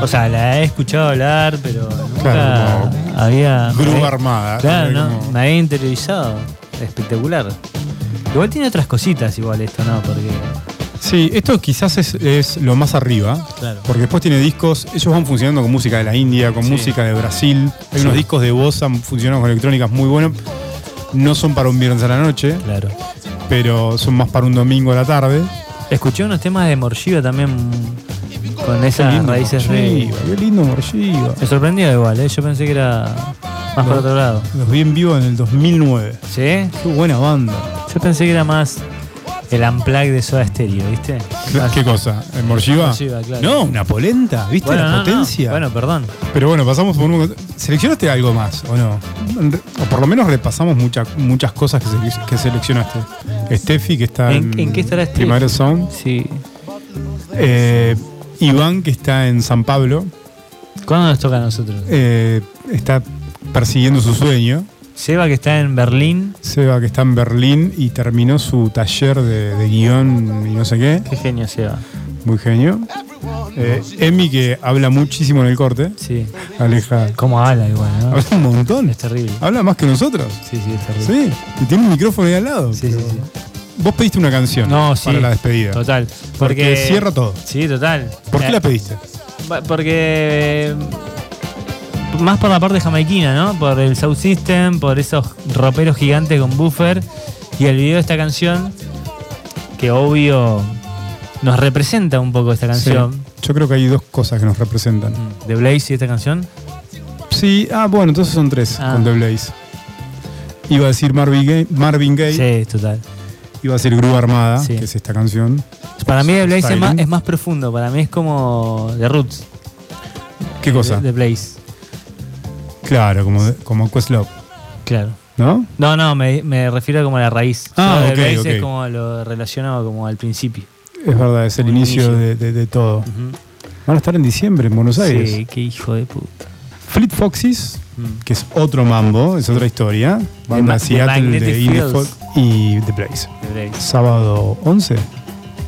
O sea, la he escuchado hablar, pero nunca Claro, había. Grúa armada. Claro, no, Como- me había interiorizado. Espectacular. Igual tiene otras cositas, igual esto, ¿no? Porque. Sí, esto quizás es, es lo más arriba. Claro. Porque después tiene discos, ellos van funcionando con música de la India, con Sí. música de Brasil. Hay Sí. unos discos de bossa funcionando con electrónicas muy buenos. No son para un viernes a la noche, Claro. pero son más para un domingo a la tarde. Escuché unos temas de Morshiva también con esas lindo raíces. Morgiva, Qué lindo Morgiva. Me sorprendió igual, ¿eh? yo pensé que era más por No. otro lado. Los vi en vivo en el 2009. ¿Sí? Qué buena banda. Yo pensé que era más el unplug de Soda Stereo, ¿viste? ¿Qué cosa? ¿El Morgiva? Morgiva, claro. No, una polenta, ¿viste Bueno, la no, no. potencia? Bueno, perdón. Pero bueno, pasamos por un... ¿Seleccionaste algo más o no? O por lo menos repasamos mucha- muchas cosas que, sele- que seleccionaste. Steffi, que está en, ¿En, en qué estará Steve? Primavera Sound. Sí. Eh, Iván, que está en San Pablo. ¿Cuándo nos toca a nosotros? eh, está persiguiendo su sueño. Seba, que está en Berlín. Seba, que está en Berlín y terminó su taller de, de guion y no sé qué. Qué genio, Seba. Muy genio. Eh, Emi, que habla muchísimo en el corte. Sí. Aleja. ¿Cómo habla igual, no? Habla un montón. Es terrible. Habla más que nosotros. Sí, sí, es terrible. Sí. Y tiene un micrófono ahí al lado. Sí, sí, sí. Vos pediste una canción No, sí. para la despedida. Total. Porque Porque, cierra todo. Sí, total. ¿Por qué Eh, la pediste? va- Porque. Más por la parte jamaiquina, ¿no? Por el South System, por esos roperos gigantes con buffer. Y el video de esta canción, que obvio nos representa un poco esta canción. Sí. Yo creo que hay dos cosas que nos representan. Mm, De Blaze y esta canción. Sí, ah, bueno, entonces son tres Ah. con The Blaze. Iba a decir Marvin Gaye, Marvin Gaye Sí, total. iba a decir Grúa Armada, Sí. que es esta canción. Para mí The Blaze es más, es más profundo. Para mí es como The Roots. ¿Qué cosa? De, Blaze. Claro, como, como Questlove, Claro. ¿no? No, no, me, me refiero como a la raíz. Ah, Yo ok, ok. es como lo relacionado como al principio. Es verdad, es el Como inicio, inicio. De, de- de todo. Ujú. Van a estar en diciembre en Buenos Aires. Sí, qué hijo de puta. Fleet Foxes, Mm. que es otro mambo, es otra historia. Ma- The Seattle de Indie Fields. Folk y The Blaze. Sábado 11.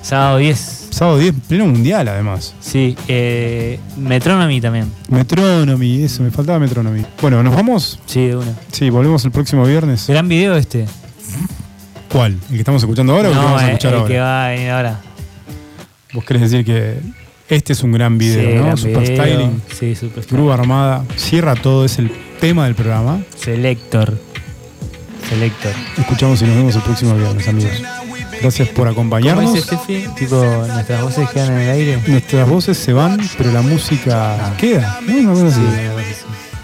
Sábado 10. Sábado 10, pleno mundial además. Sí, eh, Metronomy también. Metronomy, eso, me faltaba Metronomy. Bueno, nos vamos. Sí, de una. Sí, volvemos el próximo viernes. Gran video este. ¿Cuál? ¿El que estamos escuchando ahora o el que no, vamos a eh, escuchar el ahora? que va a venir ahora. Vos querés decir que este es un gran video, sí, ¿no? gran Super video. Styling. Sí, super styling. Grúa Armada. Cierra todo, es el tema del programa. Selector. Selector. Escuchamos y nos vemos el próximo viernes, amigos. Gracias por ¿Cómo acompañarnos. dice Steffi? Tipo, nuestras voces quedan en el aire. Nuestras voces se van, pero la música queda.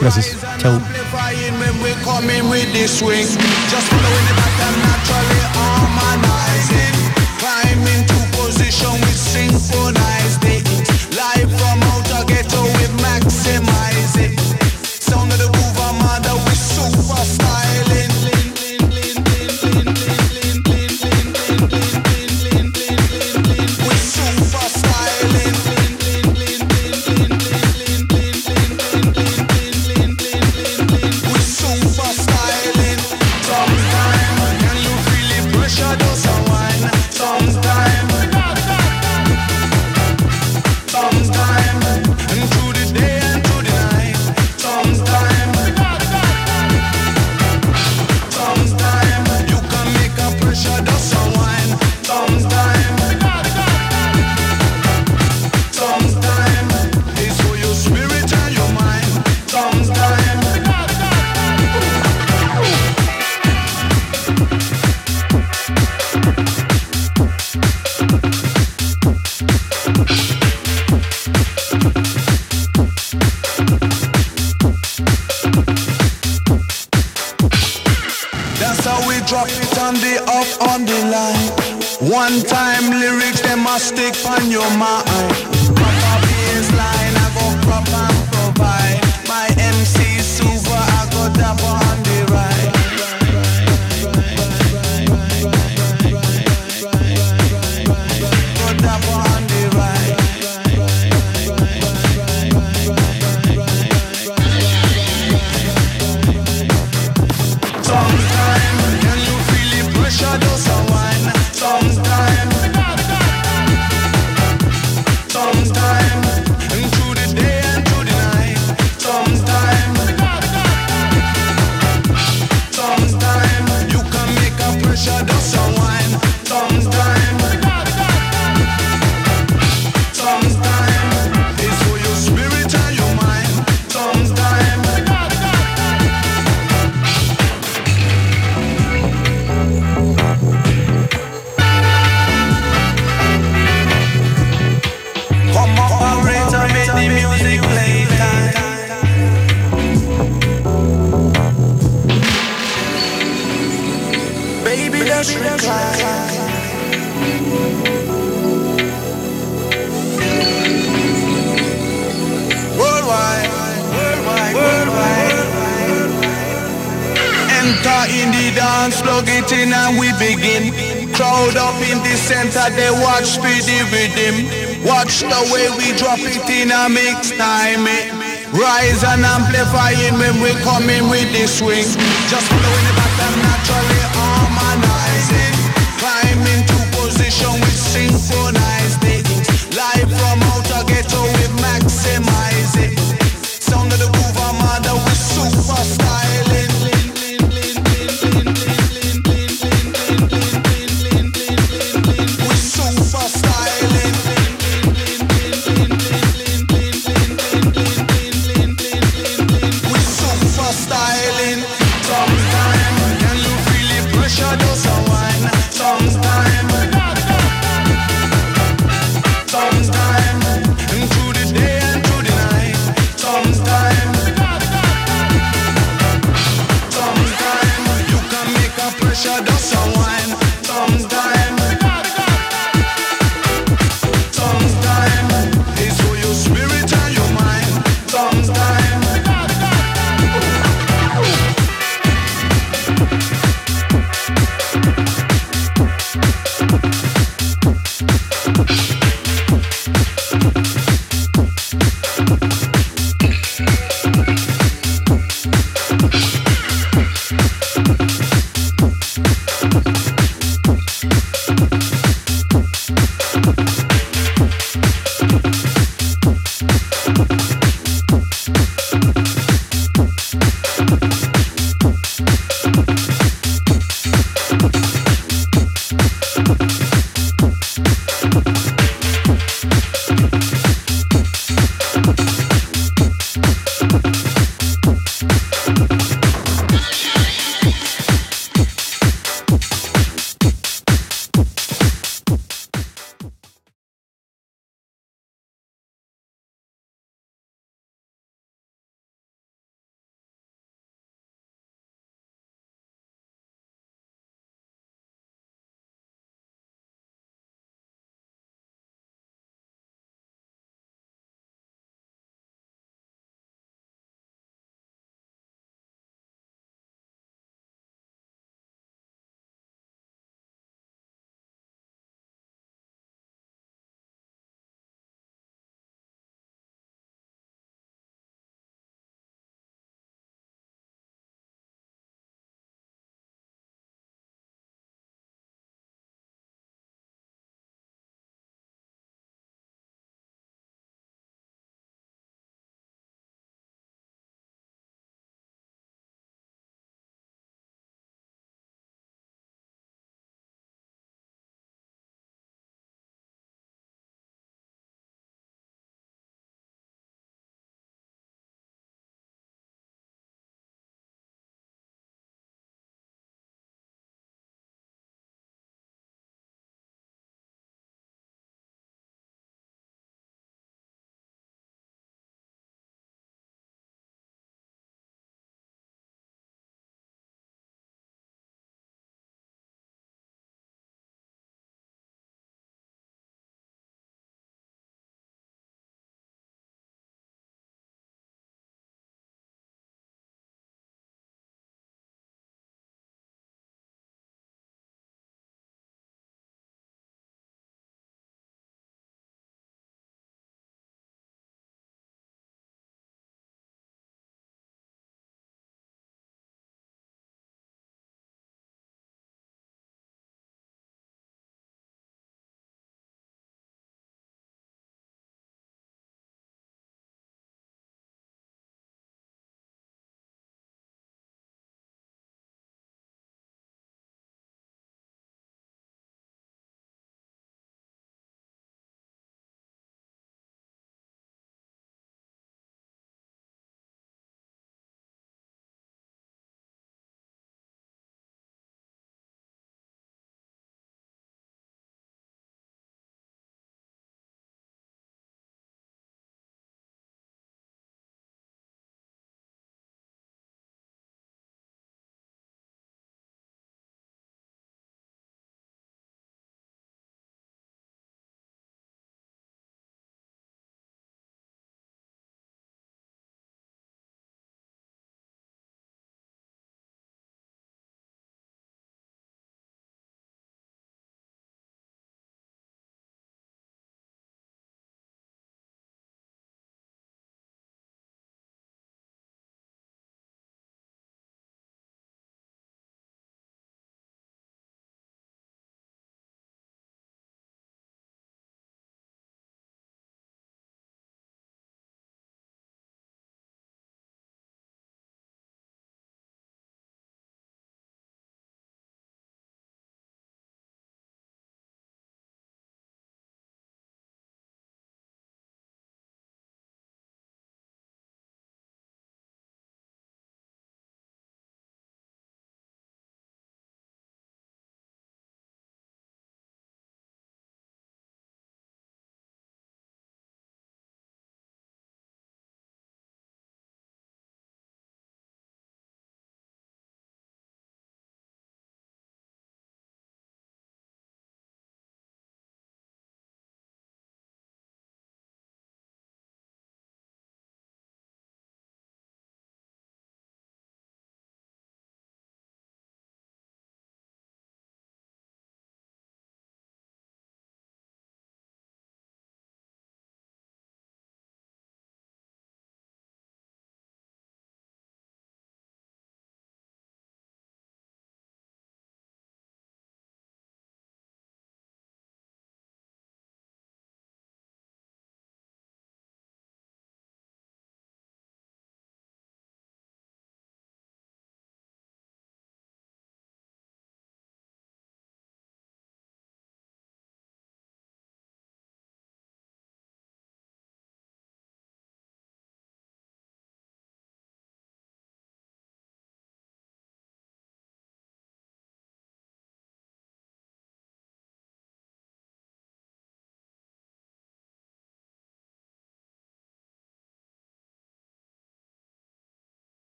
Gracias. Chau. Synchronized it. Live from outer ghetto we maximize it. Stick on your mind. Watch the way we drop it in a mix time. eh. Rise and amplifying when we come in with the swing. Just following the pattern naturally harmonizing. Climb into position with synchronized it. Live from outer ghetto we